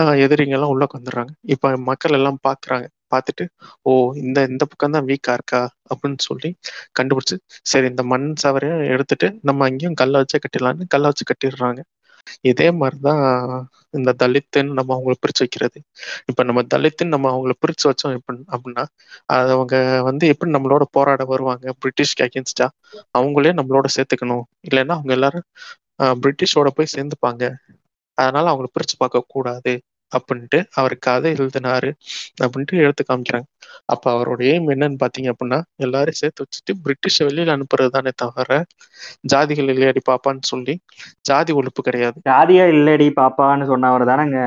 எதிரிங்கெல்லாம் எதிரிங்க எல்லாம் உள்ள வந்துடுறாங்க இப்ப மக்கள் எல்லாம் பாக்குறாங்க. பார்த்துட்டு ஓ இந்த இந்த பக்கம் தான் வீக்கா இருக்கா? அப்படின்னு சொல்லி கண்டுபிடிச்சு சரி இந்த மண் சவரையும் எடுத்துட்டு நம்ம அங்கேயும் கல்லை வச்சே கட்டிடலாம்னு கல்லை வச்சு கட்டிடுறாங்க. இதே மாதிரிதான் இந்த தலித்துன்னு நம்ம அவங்கள பிரிச்சு வைக்கிறது. இப்ப நம்ம தலித்துன்னு நம்ம அவங்கள பிரிச்சு வச்சோம் எப்ப அப்படின்னா அது அவங்க வந்து எப்படி நம்மளோட போராட வருவாங்க? பிரிட்டிஷ்க்கு அகேன்ஸ்டா அவங்களே நம்மளோட சேர்த்துக்கணும். இல்லைன்னா அவங்க எல்லாரும் பிரிட்டிஷோட போய் சேர்ந்துப்பாங்க. அதனால அவங்கள பிரிச்சு பார்க்க கூடாது அப்படின்ட்டு அவர் கதை எழுதினாரு அப்படின்ட்டு எடுத்து காமிக்கிறாங்க. அப்ப அவரோட எய்ம் என்னன்னு பாத்தீங்க அப்படின்னா எல்லாரையும் சேர்த்து வச்சுட்டு பிரிட்டிஷ வெளியில அனுப்புறது தானே தவிர ஜாதிகள் இல்லையாடி பாப்பான்னு சொல்லி ஜாதி ஒழிப்பு கிடையாது. ஜாதியா இல்லடி பாப்பான்னு சொன்னவர் தானங்க.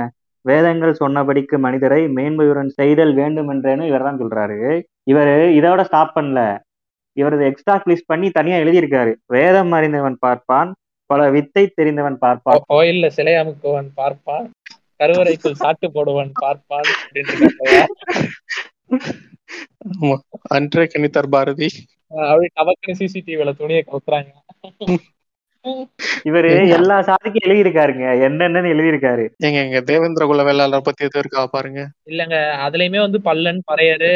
வேதங்கள் சொன்னபடிக்கு மனிதரை மேன்மையுடன் செய்தல் வேண்டும் என்றேன்னு இவர் தான் சொல்றாரு. இவர் இதோட ஸ்டாப் பண்ணல. இவர் எக்ஸ்ட்ரா லிஸ்ட் பண்ணி தனியா எழுதியிருக்காரு. வேதம் அறிந்தவன் பார்ப்பான் பல வித்தை தெரிந்தவன் பார்ப்பான். கோயில்ல சிலை அமுக்குவன் பார்ப்பான். கருவறைக்குள் சாட்டு போடுவன் பார்ப்பான் அப்படின்னு அன்றே கணித்தார் பாரதி. அப்படி டபக்குன்னு சிசிடிவில துணியை கவுத்துறாங்க. இவரு எல்லா சாதிக்கும் எழுதியிருக்காருங்க. என்னென்னு எழுதியிருக்காரு. எங்க எங்க தேவேந்திர குல வேளாளர் பத்தி எதுவும் இருக்கா பாருங்க. இல்லங்க அதுலயுமே வந்து பல்லன் பறையரு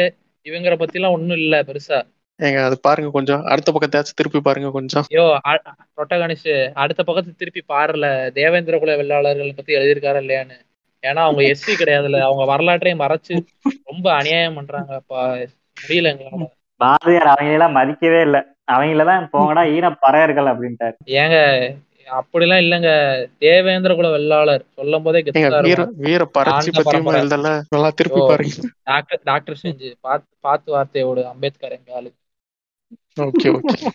இவங்கற பத்தி எல்லாம் ஒண்ணும் இல்ல பெருசா. ஏங்க அது பாருங்க கொஞ்சம். அடுத்த பக்கத்தாச்சும் திருப்பி பாருங்க கொஞ்சம். ஐயோ புரோட்டகானிஸ்ட் அடுத்த பக்கத்து திருப்பி பாருல. தேவேந்திர குல வெள்ளாளர்கள் பத்தி எழுதியிருக்காரா இல்லையான்னு. ஏன்னா அவங்க எஸ்சி கிடையாதுல அவங்க வரலாற்றையும் மறைச்சு ரொம்ப அநியாயம் பண்றாங்கப்பா முடியல எங்களால. பாரதியார் அவங்களெல்லாம் மதிக்கவே இல்லை. அவங்களதான் போங்கடா ஈன பறையர்கள் அப்படின்ட்டாரு. ஏங்க அப்படிலாம் இல்லங்க. தேவேந்திர குல வெள்ளாளர். சொல்லும் போதே வீர டாக்டர் டாக்டர் செஞ்சு பார்த்து பார்த்து வார்த்தையோடு அம்பேத்கர் எங்க ஆளு. Okay okay.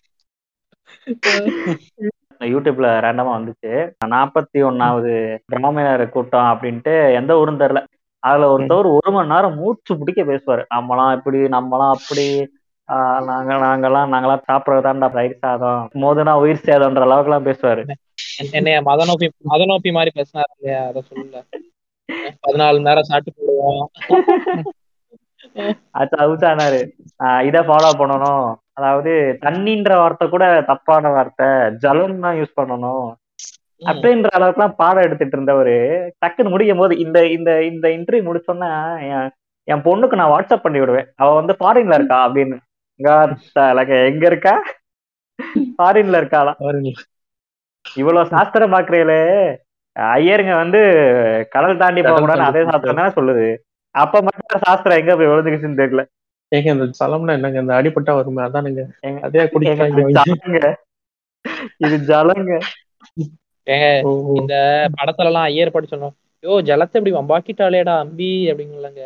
யூடியூப்ல ரேண்டமா வந்துச்சு. நாற்பத்தி ஒன்னாவது பிராமணர் கூட்டம் அப்படின்ட்டு எந்த ஊரும் தெரியல. அதுல ஒருத்தவர் ஒரு மணி நேரம் மூச்சு பிடிக்க பேசுவாரு. நம்மளாம் இப்படி நம்மளாம் அப்படி ஆஹ் நாங்க நாங்கெல்லாம் நாங்கெல்லாம் சாப்பிடறதாண்டா பயிர் சாதம் மோதுனா உயிர் சேதம்ன்ற அளவுக்கு எல்லாம் பேசுவாரு என்னைய மத நோப்பி மத நோப்பி மாதிரி பேசினாரு இல்லையா? அத சொல்லல. பதினாலு நேரம் சாப்பிட்டு போடுவோம் அது அவுச்சானாரு ஆஹ் இதை ஃபாலோ பண்ணணும். அதாவது தண்ணின்ற வார்த்தை கூட தப்பான வார்த்தை. ஜலம் தான் யூஸ் பண்ணணும். அப்படின்ற அளவுக்குலாம் பாடம் எடுத்துட்டு இருந்தவரு டக்குன்னு முடிக்கும் போது இந்த இந்த இந்த இன்டர்வியூ முடிச்சோன்னா என் பொண்ணுக்கு நான் வாட்ஸ்அப் பண்ணி விடுவேன். அவ வந்து ஃபாரின்ல இருக்கா அப்படின்னு. எங்க இருக்கா? ஃபாரின்ல இருக்காளாம் பாருங்க. இவ்வளவு சாஸ்திரம் பாக்குறீங்களே ஐயருங்க வந்து கடல் தாண்டி போக கூடாதுன்னு அதே சாஸ்திரம் தானே சொல்லுது. அப்ப மட்டும் சாஸ்திரம் எங்க போய் விழுந்துக்குச்சுன்னு தெரியல. ஏங்க இந்த சலம்னா என்னங்க? இந்த அடிபட்டா வருமே? அதானுங்க. அதே குடிக்கிறாங்க இது ஜலங்க. ஏங்க. இந்த படத்துல எல்லாம் ஐயர் படி சொன்னோம் யோ ஜலத்தை இப்படி வம்பாக்கிட்டாலேடா அம்பி அப்படிங்கலங்க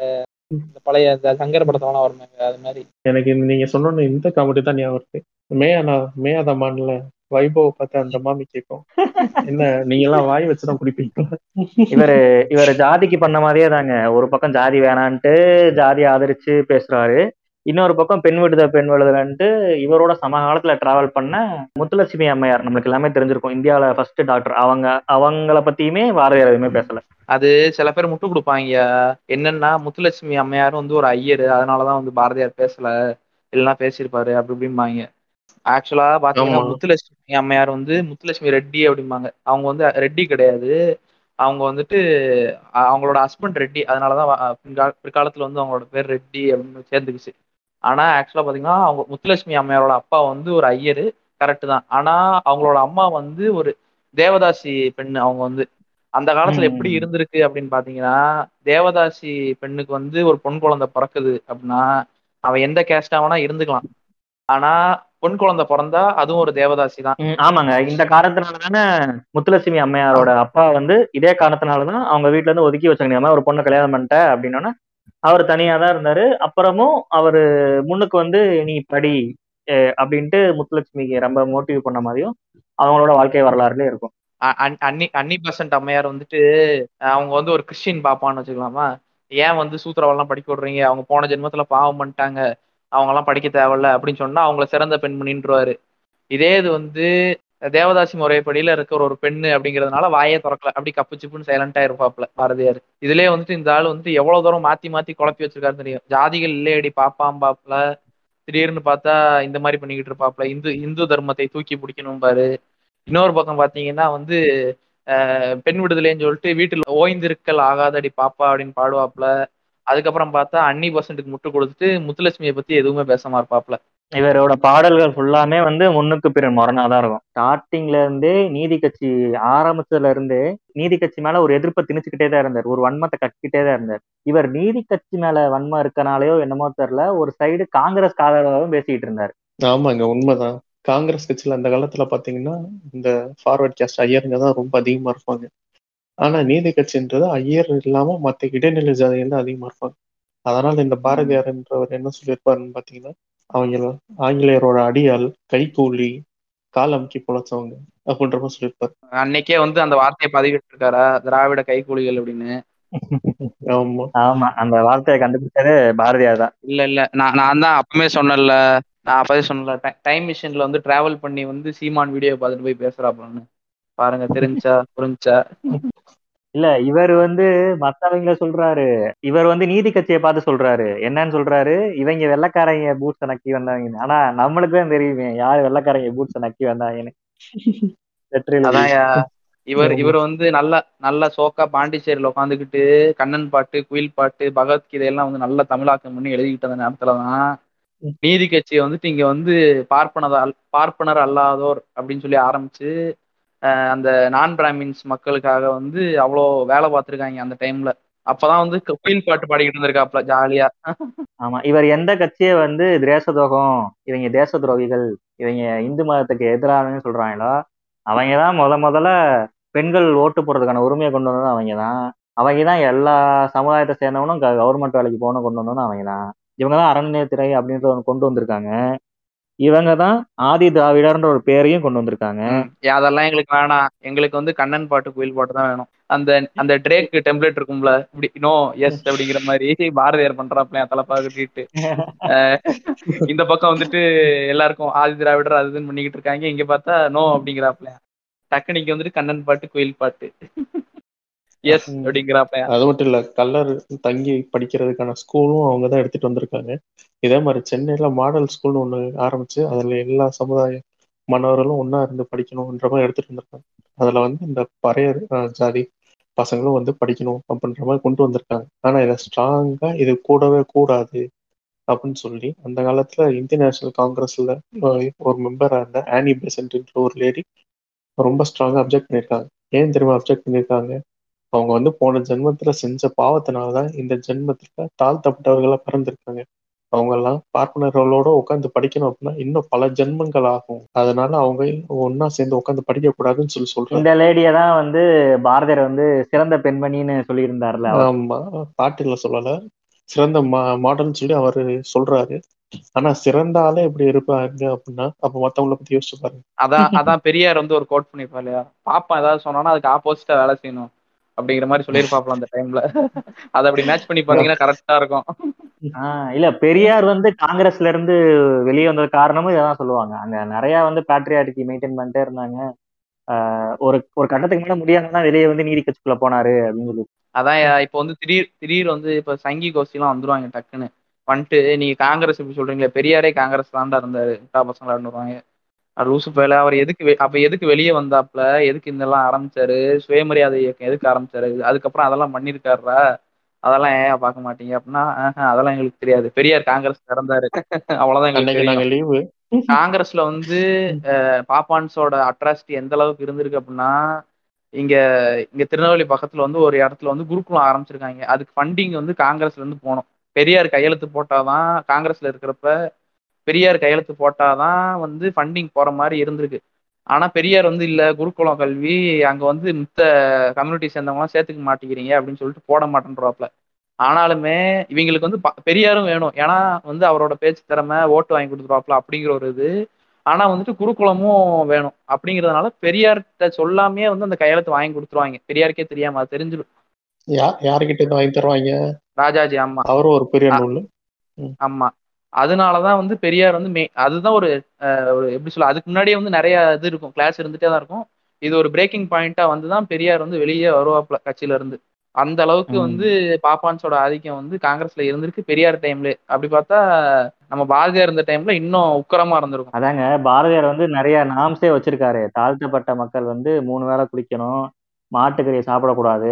இந்த பழைய இந்த சங்கர படத்தெல்லாம் வருமாங்க அது மாதிரி. எனக்கு நீங்க சொன்னோன்னு இந்த காமெடி தான் ஞாபகம் வருது மேயானா மேயாத மான்ல வைபவ் பார்த்து அந்த மாமி கேட்கும். என்ன நீங்க எல்லாம் வாய் வச்சுதான் குடிப்பீங்க இவரு இவர் ஜாதிக்கு பண்ண மாதிரியே தாங்க. ஒரு பக்கம் ஜாதி வேணான்ட்டு ஜாதி ஆதரிச்சு பேசுறாரு. இன்னொரு பக்கம் பெண் விடுதலை பெண் விடுதலைன்ட்டு இவரோட சமகாலத்துல டிராவல் பண்ண முத்துலட்சுமி அம்மையார். நம்மளுக்கு எல்லாமே தெரிஞ்சிருக்கும். இந்தியாவில ஃபர்ஸ்ட் டாக்டர் அவங்க அவங்கள பத்தியுமே பாரதியார் எதுவுமே பேசல. அது சில பேர் முட்டு கொடுப்பாங்க. என்னன்னா முத்துலட்சுமி அம்மையார் வந்து ஒரு ஐயர். அதனாலதான் வந்து பாரதியார் பேசல. இல்லைன்னா பேசியிருப்பாரு. அப்படி இப்படிம்பாங்க. ஆக்சுவலா பாத்தீங்கன்னா. முத்துலட்சுமி அம்மையார் வந்து முத்துலட்சுமி ரெட்டி அப்படிம்பாங்க. அவங்க வந்து ரெட்டி கிடையாது. அவங்க வந்துட்டு அவங்களோட ஹஸ்பண்ட் ரெட்டி. அதனாலதான் பிற்காலத்துல வந்து அவங்களோட பேர் ரெட்டி அப்படின்னு சேர்ந்துக்குச்சு. ஆனா ஆக்சுவலா பாத்தீங்கன்னா அவங்க முத்துலட்சுமி அம்மையாரோட அப்பா வந்து ஒரு ஐயரு. கரெக்ட் தான். ஆனா அவங்களோட அம்மா வந்து ஒரு தேவதாசி பெண் அவங்க வந்து. அந்த காலத்துல எப்படி. இருந்திருக்கு அப்படின்னு பாத்தீங்கன்னா தேவதாசி பெண்ணுக்கு வந்து ஒரு பொன் குழந்தை பிறக்குது அப்படின்னா அவன் எந்த கேஸ்டா வேணா இருந்துக்கலாம். ஆனா பொன் குழந்தை பிறந்தா அதுவும் ஒரு தேவதாசி தான் ஆமாங்க. இந்த காரணத்தினால தானே முத்துலட்சுமி அம்மையாரோட அப்பா வந்து இதே காரணத்தினாலதான் அவங்க வீட்ல இருந்து ஒதுக்கி வச்சாங்க. ஒரு பொண்ணை கல்யாணம் பண்ணிட்ட அப்படின்னா அவர் தனியா தான் இருந்தாரு. அப்புறமும் அவரு முன்னுக்கு வந்து நீ படி அப்படின்ட்டு முத்துலட்சுமிக்கு ரொம்ப மோட்டிவ் பண்ண மாதிரியும் அவங்களோட வாழ்க்கை வரலாறுல இருக்கும். அன்னி அன்னி பெசன்ட் அம்மையார் வந்துட்டு அவங்க வந்து ஒரு கிறிஸ்டின் பாப்பான்னு வச்சுக்கலாமா? ஏன் வந்து சூத்திரவெல்லாம் படிக்க விடுறீங்க? அவங்க போன ஜென்மத்துல பாவம் பண்ணிட்டாங்க. அவங்கெல்லாம் படிக்க தேவையில்ல அப்படின்னு சொன்னா அவங்கள சிறந்த பெண்மணின்றவாரு இதே இது வந்து தேவதாசி முறைப்படியில இருக்கிற ஒரு பெண்ணு அப்படிங்கிறதுனால வாயே திறக்கல. அப்படி கப்பு சிப்புன்னு சைலண்டா இருப்பாப்ல பாரதியார். இதுலயே வந்துட்டு இந்த ஆள் வந்துட்டு எவ்வளவு தூரம் மாத்தி மாத்தி குழப்பி வச்சிருக்காரு தெரியும். ஜாதிகள் இல்லையடி பாப்பாம் பாப்பல திடீர்னு பார்த்தா இந்த மாதிரி பண்ணிக்கிட்டு இருப்பாப்ல இந்து இந்து தர்மத்தை தூக்கி பிடிக்கணும் பாரு இன்னொரு பக்கம் பாத்தீங்கன்னா வந்து பெண் விடுதலைன்னு சொல்லிட்டு வீட்டில் ஓய்ந்திருக்கல் ஆகாதடி பாப்பா அப்படின்னு பாடுவாப்ல அதுக்கப்புறம் பார்த்தா அன்னி பசன்ட்டுக்கு முட்டு கொடுத்துட்டு முத்துலட்சுமியை பத்தி எதுவுமே பேசாம இருப்பாப்ல இவரோட பாடல்கள் ஃபுல்லாமே வந்து முன்னுக்கு பிற முரணாதான் இருக்கும். ஸ்டார்டிங்ல இருந்தே நீதி கட்சி ஆரம்பிச்சதுல இருந்தே நீதி கட்சி மேல ஒரு எதிர்ப்பை திணிச்சுக்கிட்டே தான் இருந்தார். ஒரு வன்மத்தை கட்டிக்கிட்டே தான் இருந்தார். இவர் நீதி கட்சி மேல வன்மம் இருக்கனாலயோ என்னமோ தெரியல ஒரு சைடு காங்கிரஸ் ஆதரவாகவும் பேசிக்கிட்டு இருந்தார். ஆமாங்க உண்மைதான். காங்கிரஸ் கட்சியில அந்த காலத்துல பாத்தீங்கன்னா இந்த ஃபார்வர்ட் கேஸ்ட் ஐயருங்க தான் ரொம்ப அதிகமா இருப்பாங்க. ஆனா நீதி கட்சின்றது ஐயர் இல்லாம மத்த இடைநிலை ஜாதிகள் தான் அதிகமா இருப்பாங்க. அதனால இந்த பாரதியார்ன்றவர் என்ன சொல்லியிருப்பாருன்னு பாத்தீங்கன்னா அவங்க ஆங்கிலேயரோட அடியால் கைகூலி கால் அமுக்கி பொழைச்சவங்க அப்படின்ற மாதிரி சொல்லியிருப்பாரு. அன்னைக்கே வந்து அந்த வார்த்தையை பதிவிட்டு இருக்காரா திராவிட கைக்கூலிகள் அப்படின்னு. ஆமா. ஆமா அந்த வார்த்தையை கண்டுபிடிச்சது பாரதியார் தான். இல்ல இல்ல. நான் நான் தான் அப்பவே சொன்னேன்ல. நான் அப்பவே சொன்னல டைம் மிஷின்ல வந்து டிராவல் பண்ணி வந்து சீமான் வீடியோ பார்த்துட்டு போய் பேசுறாப்லன்னு. பாருங்க தெரிஞ்சா புரிஞ்சா. இல்ல இவர் வந்து மத்தவங்கள சொல்றாரு. இவர் வந்து நீதி கட்சியை பார்த்து சொல்றாரு. என்னன்னு சொல்றாரு? இவங்க வெள்ளக்காரங்க பூட்ஸை நக்கி வந்தாங்க ஆனா நம்மளுக்கு தான் தெரியுமே யார் வெள்ளக்காரங்க பூட்ஸை நக்கி வந்தாங்கன்னு. இவர் இவர் வந்து நல்ல நல்ல சோக்கா பாண்டிச்சேரியில உட்காந்துக்கிட்டு கண்ணன் பாட்டு குயில் பாட்டு பகவத்கீதை எல்லாம் வந்து நல்ல தமிழாக்கம் பண்ணி எழுதிக்கிட்டு அந்த நேரத்துலதான் நீதி கட்சியை வந்துட்டு இங்க வந்து பார்ப்பனத பார்ப்பனர் அல்லாதோர் அப்படின்னு சொல்லி ஆரம்பிச்சு அந்த நான் பிராமின்ஸ் மக்களுக்காக வந்து அவ்வளோ வேலை பார்த்துருக்காங்க அந்த டைம்ல அப்பதான் வந்து குயில் பாட்டு பாடிக்கிட்டு இருந்திருக்காப்ல ஜாலியா. ஆமா இவர் எந்த கட்சியை வந்து தேச துரோகம் இவங்க தேச துரோகிகள் இவங்க இந்து மதத்துக்கு எதிரானு சொல்றாங்களோ அவங்க தான் முத முதல்ல பெண்கள் ஓட்டு போடுறதுக்கான உரிமையை கொண்டு வந்தது அவங்க தான் அவங்க தான் எல்லா சமுதாயத்தை சேர்ந்தவனும் கவர்மெண்ட் வேலைக்கு போகணும் கொண்டு வந்தோன்னு அவங்க தான் இவங்க தான் அறநிலையத்துறை அப்படின்றத கொண்டு வந்திருக்காங்க. இவங்க தான் ஆதி திராவிடர்ன்ற ஒரு பேரையும் கொண்டு வந்திருக்காங்க. அதெல்லாம் எங்களுக்கு வேணாம் எங்களுக்கு வந்து கண்ணன் பாட்டு கோயில் பாட்டு தான் வேணும். அந்த அந்த ட்ரேக் டெம்ப்ளேட் இருக்கும்ல இப்படி நோ எஸ் அப்படிங்கிற மாதிரி பாரதியார் பண்றாப்ல தலைப்பா கட்டிட்டு. அஹ், இந்த பக்கம் வந்துட்டு எல்லாருக்கும் ஆதி திராவிடர் அது இதுன்னு பண்ணிக்கிட்டு இருக்காங்க. இங்க பார்த்தா நோ அப்படிங்கிறாப்ல டக்குனிக்கு வந்துட்டு கண்ணன் பாட்டு கோயில் பாட்டு. எஸ் ம். அப்படிங்கிறாப்ல. அது மட்டும் இல்ல கல்லர் தங்கி படிக்கிறதுக்கான ஸ்கூலும் அவங்க தான் எடுத்துட்டு வந்திருக்காங்க. இதே மாதிரி சென்னையில மாடல் ஸ்கூல்னு ஒண்ணு ஆரம்பிச்சு அதுல எல்லா சமுதாய மாணவர்களும் ஒண்ணா இருந்து படிக்கணும்ன்ற மாதிரி எடுத்துட்டு வந்திருக்காங்க. அதுல வந்து இந்த பறையர் அஹ், ஜாதி பசங்களும் வந்து படிக்கணும் அப்படின்ற மாதிரி கொண்டு வந்திருக்காங்க. ஆனா இதை ஸ்ட்ராங்கா இது கூடவே கூடாது அப்படின்னு சொல்லி அந்த காலத்துல இந்தியன் நேஷனல் காங்கிரஸ்ல ஒரு மெம்பரா இருந்த ஆனி பெசன்ட்ன்ற ஒரு லேடி ரொம்ப ஸ்ட்ராங்கா அப்ஜெக்ட் பண்ணியிருக்காங்க. ஏன் தெரியுமா அப்ஜெக்ட் பண்ணியிருக்காங்க? அவங்க வந்து போன ஜென்மத்துல செஞ்ச பாவத்தினாலதான் இந்த ஜென்மத்துல தாழ்த்தப்பட்டவர்களா பிறந்திருக்காங்க. அவங்க எல்லாம் பார்ப்பனர்களோட உட்காந்து படிக்கணும் அப்படின்னா இன்னும் பல ஜென்மங்கள் ஆகும். அதனால அவங்க ஒன்னா சேர்ந்து உட்காந்து படிக்க கூடாதுன்னு சொல்லி சொல்றாங்க. இந்த லேடியை தான் வந்து பாரதியார் வந்து சிறந்த பெண்மணின்னு சொல்லியிருந்தார்ல. ஆமா பாட்டுல சொல்லல. சிறந்த மா மாடல்னு சொல்லி அவரு சொல்றாரு. ஆனா சிறந்த ஆளே இப்படி இருப்பாங்க அப்படின்னா அப்ப மத்தவங்கள பத்தி யோசிச்சு பாருங்க. அதான் அதான் பெரியார் வந்து ஒரு கோட் பண்ணிருப்பா இல்லையா? பாப்பா ஏதாவது சொன்னானா அதுக்கு ஆப்போசிட்டா வேலை செய்யணும். அப்படிங்கிற மாதிரி சொல்லியிருப்பாப்ல அந்த டைம்ல அதை அப்படி மேட்ச் பண்ணி பாத்தீங்கன்னா கரெக்டா இருக்கும். இல்ல பெரியார் வந்து காங்கிரஸ்ல இருந்து வெளியே வந்தது காரணமும் இதான் சொல்லுவாங்க. அங்க நிறைய வந்து பேட்ரியாட்டிக்கு மெயின்டைன் பண்ணிட்டே இருந்தாங்க. ஆஹ் ஒரு ஒரு கட்டத்துக்கு மேல முடியாதுன்னா வெளியே வந்து நீதி கட்சிக்குள்ள போனாரு அப்படின்னு சொல்லி அதான் இப்போ வந்து திடீர் திடீர் வந்து இப்ப சங்கி கோஷ்டி எல்லாம் வந்துருவாங்க டக்குன்னு. வந்துட்டு நீங்க காங்கிரஸ் இப்படி சொல்றீங்களே பெரியாரே காங்கிரஸ் தாண்டா இருந்தாரு. பசங்களா வருவாங்க. லூசு பேல அவர் எதுக்கு அப்ப எதுக்கு வெளியே வந்தாப்ல எதுக்கு இதெல்லாம் ஆரம்பிச்சாரு? சுயமரியாதை இயக்கம் எதுக்கு ஆரம்பிச்சாரு? அதுக்கப்புறம் அதெல்லாம் பண்ணிருக்காருடா. அதெல்லாம் ஏன் பார்க்க மாட்டீங்க அப்படின்னா அதெல்லாம் எங்களுக்கு தெரியாது. பெரியார் காங்கிரஸ் இறந்தாரு. அவ்வளவுதான் எங்களுக்கு லீவு காங்கிரஸ்ல வந்து பாப்பான்ஸோட அட்ராசிட்டி எந்த அளவுக்கு இருந்திருக்கு அப்படின்னா இங்க இங்க திருநெல்வேலி பக்கத்துல வந்து ஒரு இடத்துல வந்து குருகுலம் ஆரம்பிச்சிருக்காங்க. அதுக்கு ஃபண்டிங் வந்து காங்கிரஸ்ல இருந்து போகணும் பெரியார் கையெழுத்து போட்டாதான் காங்கிரஸ்ல இருக்கிறப்ப பெரியார் கையெழுத்து போட்டாதான் வந்து ஃபண்டிங் போற மாதிரி இருந்திருக்கு. ஆனா பெரியார் வந்து இல்ல குருகுலம் கல்வி அங்க வந்து மித்த கம்யூனிட்டி சேர்ந்தவங்களாம் சேர்த்துக்க மாட்டேங்கிறீங்க அப்படின்னு சொல்லிட்டு போட மாட்டேன்றாப்ல ஆனாலுமே இவங்களுக்கு வந்து பெரியாரும் வேணும். ஏன்னா வந்து அவரோட பேச்சு திறமை ஓட்டு வாங்கி கொடுத்துருவாப்ல அப்படிங்கிற ஒரு இது. ஆனா வந்துட்டு குருகுலமும் வேணும். அப்படிங்கிறதுனால பெரியார்கிட்ட சொல்லாமே வந்து அந்த கையெழுத்து வாங்கி கொடுத்துருவாங்க. பெரியாருக்கே தெரியாம அது தெரிஞ்சிடும். யார் யாருக்கிட்ட இருந்து வாங்கி தருவாங்க? ராஜாஜி அம்மா. அவரும் ஒரு பெரிய. நூல். ஆமா அதனாலதான் வந்து பெரியார் வந்து மே அதுதான் ஒரு ஒரு எப்படி சொல்ல அதுக்கு முன்னாடியே வந்து நிறைய இது இருக்கும் கிளாஸ் இருந்துட்டே தான் இருக்கும். இது ஒரு பிரேக்கிங் பாயிண்டா வந்து தான் பெரியார் வந்து வெளியே வருவாப்ல கட்சியில இருந்து. அந்த அளவுக்கு. வந்து பாப்பான்ஸோட ஆதிக்கம் வந்து காங்கிரஸ்ல இருந்திருக்கு பெரியார் டைம்ல அப்படி பார்த்தா நம்ம பாரதியார் இருந்த டைம்ல இன்னும் உக்கரமா இருந்திருக்கும். அதாங்க பாரதியார் வந்து நிறைய நாம்ஸே வச்சிருக்காரு. தாழ்த்தப்பட்ட மக்கள் வந்து மூணு வேளை குளிக்கணும் மாட்டுக்கறியை சாப்பிடக்கூடாது.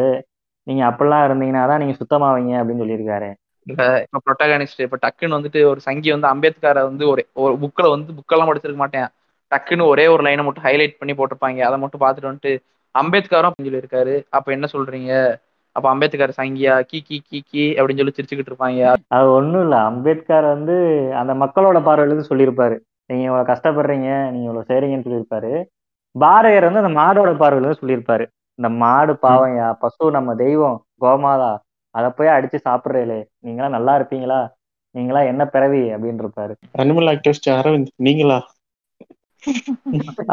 நீங்க அப்படிலாம் இருந்தீங்கன்னா தான் நீங்க சுத்தமாவீங்க அப்படின்னு சொல்லியிருக்காரு. இப்ப இப்ப ப்ரொட்டகானிஸ்ட் இப்ப டக்குன்னு வந்துட்டு ஒரு சங்கி வந்து அம்பேத்கரை வந்து ஒரு ஒரு புக்கில் வந்து புக்கெல்லாம் படிச்சிருக்க மாட்டேன். டக்குன்னு ஒரே ஒரு லைனை மட்டும் ஹைலைட் பண்ணி போட்டிருப்பாங்க. அதை மட்டும் பார்த்துட்டு வந்துட்டு அம்பேத்கரும் சொல்லி இருக்காரு அப்ப என்ன சொல்றீங்க? அப்ப அம்பேத்கர் சங்கியா கி கி கி கி அப்படின்னு சொல்லி சிரிச்சுக்கிட்டு இருப்பாங்க. அது ஒண்ணும் இல்ல. அம்பேத்கர் வந்து அந்த மக்களோட பார்வையில இருந்து சொல்லியிருப்பாரு. நீங்க இவ்வளவு கஷ்டப்படுறீங்க. நீங்க இவ்வளவு செய்றீங்கன்னு சொல்லியிருப்பாரு. பாரதியார் வந்து அந்த மாடோட பார்வையில இருந்து சொல்லியிருப்பாரு. இந்த மாடு பாவம்யா பசு நம்ம தெய்வம் கோமாதா அதை போய் அடிச்சு சாப்பிடுறீங்களே நீங்களாம் நல்லா இருப்பீங்களா? நீங்களா என்ன பிறவி? அப்படின்னு இருப்பாரு அனிமல் ஆக்டிவிஸ்ட் அரவிந்த் நீங்களா?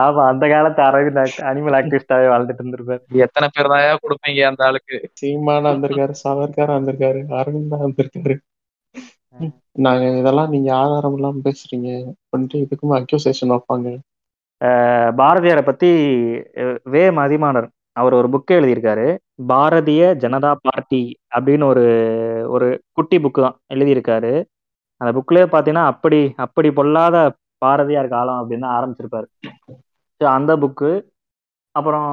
ஆமா அந்த காலத்து அரவிந்த் அனிமல் ஆக்டிவிஸ்டாவே வாழ்ந்துட்டு இருந்திருப்பாரு. எத்தனை பேர் தான் கொடுப்பீங்க அந்த ஆளுக்கு? சீமானா வந்திருக்காரு சவர்கார் வந்திருக்காரு அரவிந்தா வந்திருக்காரு. நாங்க இதெல்லாம் நீங்க ஆதாரம் இல்லாம பேசுறீங்க. அப்படின்ட்டு இதுக்குமே அக்யூசேஷன் வைப்பாங்க. பாரதியாரை பத்தி வே மதிமானர் அவர் ஒரு புக்கே எழுதியிருக்காரு. பாரதிய ஜனதா பார்ட்டி அப்படின்னு ஒரு ஒரு குட்டி புக்கு தான் எழுதியிருக்காரு. அந்த புக்லேயே பார்த்தீங்கன்னா அப்படி அப்படி பொல்லாத பாரதியார் காலம் அப்படின்னு தான் ஆரம்பிச்சிருப்பாரு. ஸோ அந்த புக்கு அப்புறம்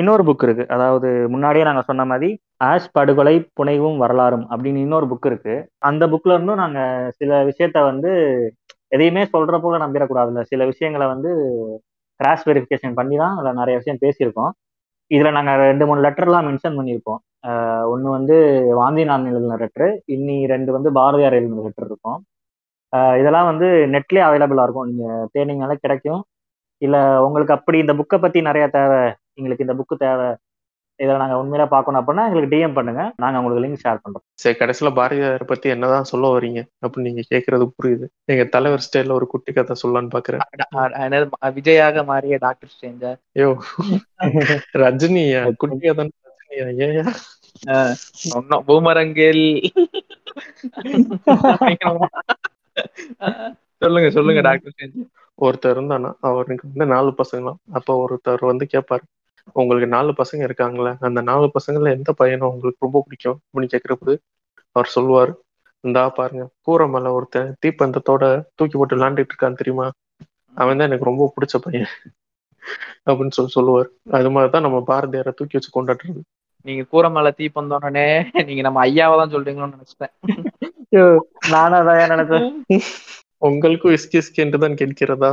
இன்னொரு புக் இருக்கு. அதாவது முன்னாடியே நாங்கள் சொன்ன மாதிரி ஆஷ் படுகொலை புனைவும் வரலாறும் அப்படின்னு இன்னொரு புக் இருக்கு. அந்த புக்ல இருந்தும் நாங்கள் சில விஷயத்த வந்து எதையுமே சொல்ற போல நம்பிடக்கூடாதுல்ல. சில விஷயங்களை வந்து கிராஸ் வெரிஃபிகேஷன் பண்ணி தான் அதில் நிறைய விஷயம் பேசியிருக்கோம். இதுல நாங்க ரெண்டு மூணு லெட்டர்லாம் மென்ஷன் பண்ணியிருப்போம் ஒன்று வந்து வாந்தி நான் எழுதின லெட்டர் இன்னி ரெண்டு வந்து பாரதியார் எழுதின லெட்டர் இருக்கும். இதெல்லாம் வந்து நெட்லயே அவைலபிளா இருக்கும். நீங்க தேடிங்கனால கிடைக்கும். இல்ல உங்களுக்கு அப்படி இந்த புக்கை பத்தி நிறைய தேவை எங்களுக்கு இந்த புக்கு தேவை இதை நாங்க உண்மையில பார்க்கணும் அப்படின்னா எங்களுக்கு டிஎம் பண்ணுங்க. நாங்க உங்களுக்கு லிங்க் ஷேர் பண்றோம். சரி கடைசியில பாரதியார் பத்தி என்னதான் சொல்ல வரீங்க அப்படின்னு நீங்க கேக்குறது புரியுது. எங்க தலைவர் ஸ்டைல்ல ஒரு குட்டி கதை சொல்லலான்னு பாக்குறேன். விஜயாக மாறிய டாக்டர் ஸ்ட்ரேஞ்சா ஐயோ. ரஜினியா குட்டி கதை ரஜினியா ஏயா ஒன்னும் பூமரங்கில். சொல்லுங்க சொல்லுங்க டாக்டர் ஒருத்தர் இருந்தானா? அவருக்கு வந்து நாலு பசங்களாம். அப்ப ஒருத்தர் வந்து கேட்பாரு உங்களுக்கு நாலு பசங்க இருக்காங்களே அந்த நாலு பசங்கள்ல எந்த பையனை உங்களுக்கு ரொம்ப பிடிக்கும் அப்படின்னு கேட்கிறப்ப அவர் சொல்லுவார் இந்தா பாருங்க கூரை மேல ஒருத்தன் தீப்பந்தத்தோட தூக்கி போட்டு விளாண்டுட்டு இருக்கான் தெரியுமா? அவன் தான் எனக்கு ரொம்ப பிடிச்ச பையன் அப்படின்னு சொல்லி சொல்லுவார். அது மாதிரிதான் நம்ம பாரதியாரை தூக்கி வச்சு கொண்டாடுறது. நீங்க கூரை மேல தீ பந்தோடனே நீங்க நம்ம ஐயாவை தான் சொல்றீங்களோன்னு நினைச்சிட்டேன். நானும் அதான் நினைச்சேன். உங்களுக்கும் இஸ்கி இஸ்கி என்று தான் கேட்கிறதா?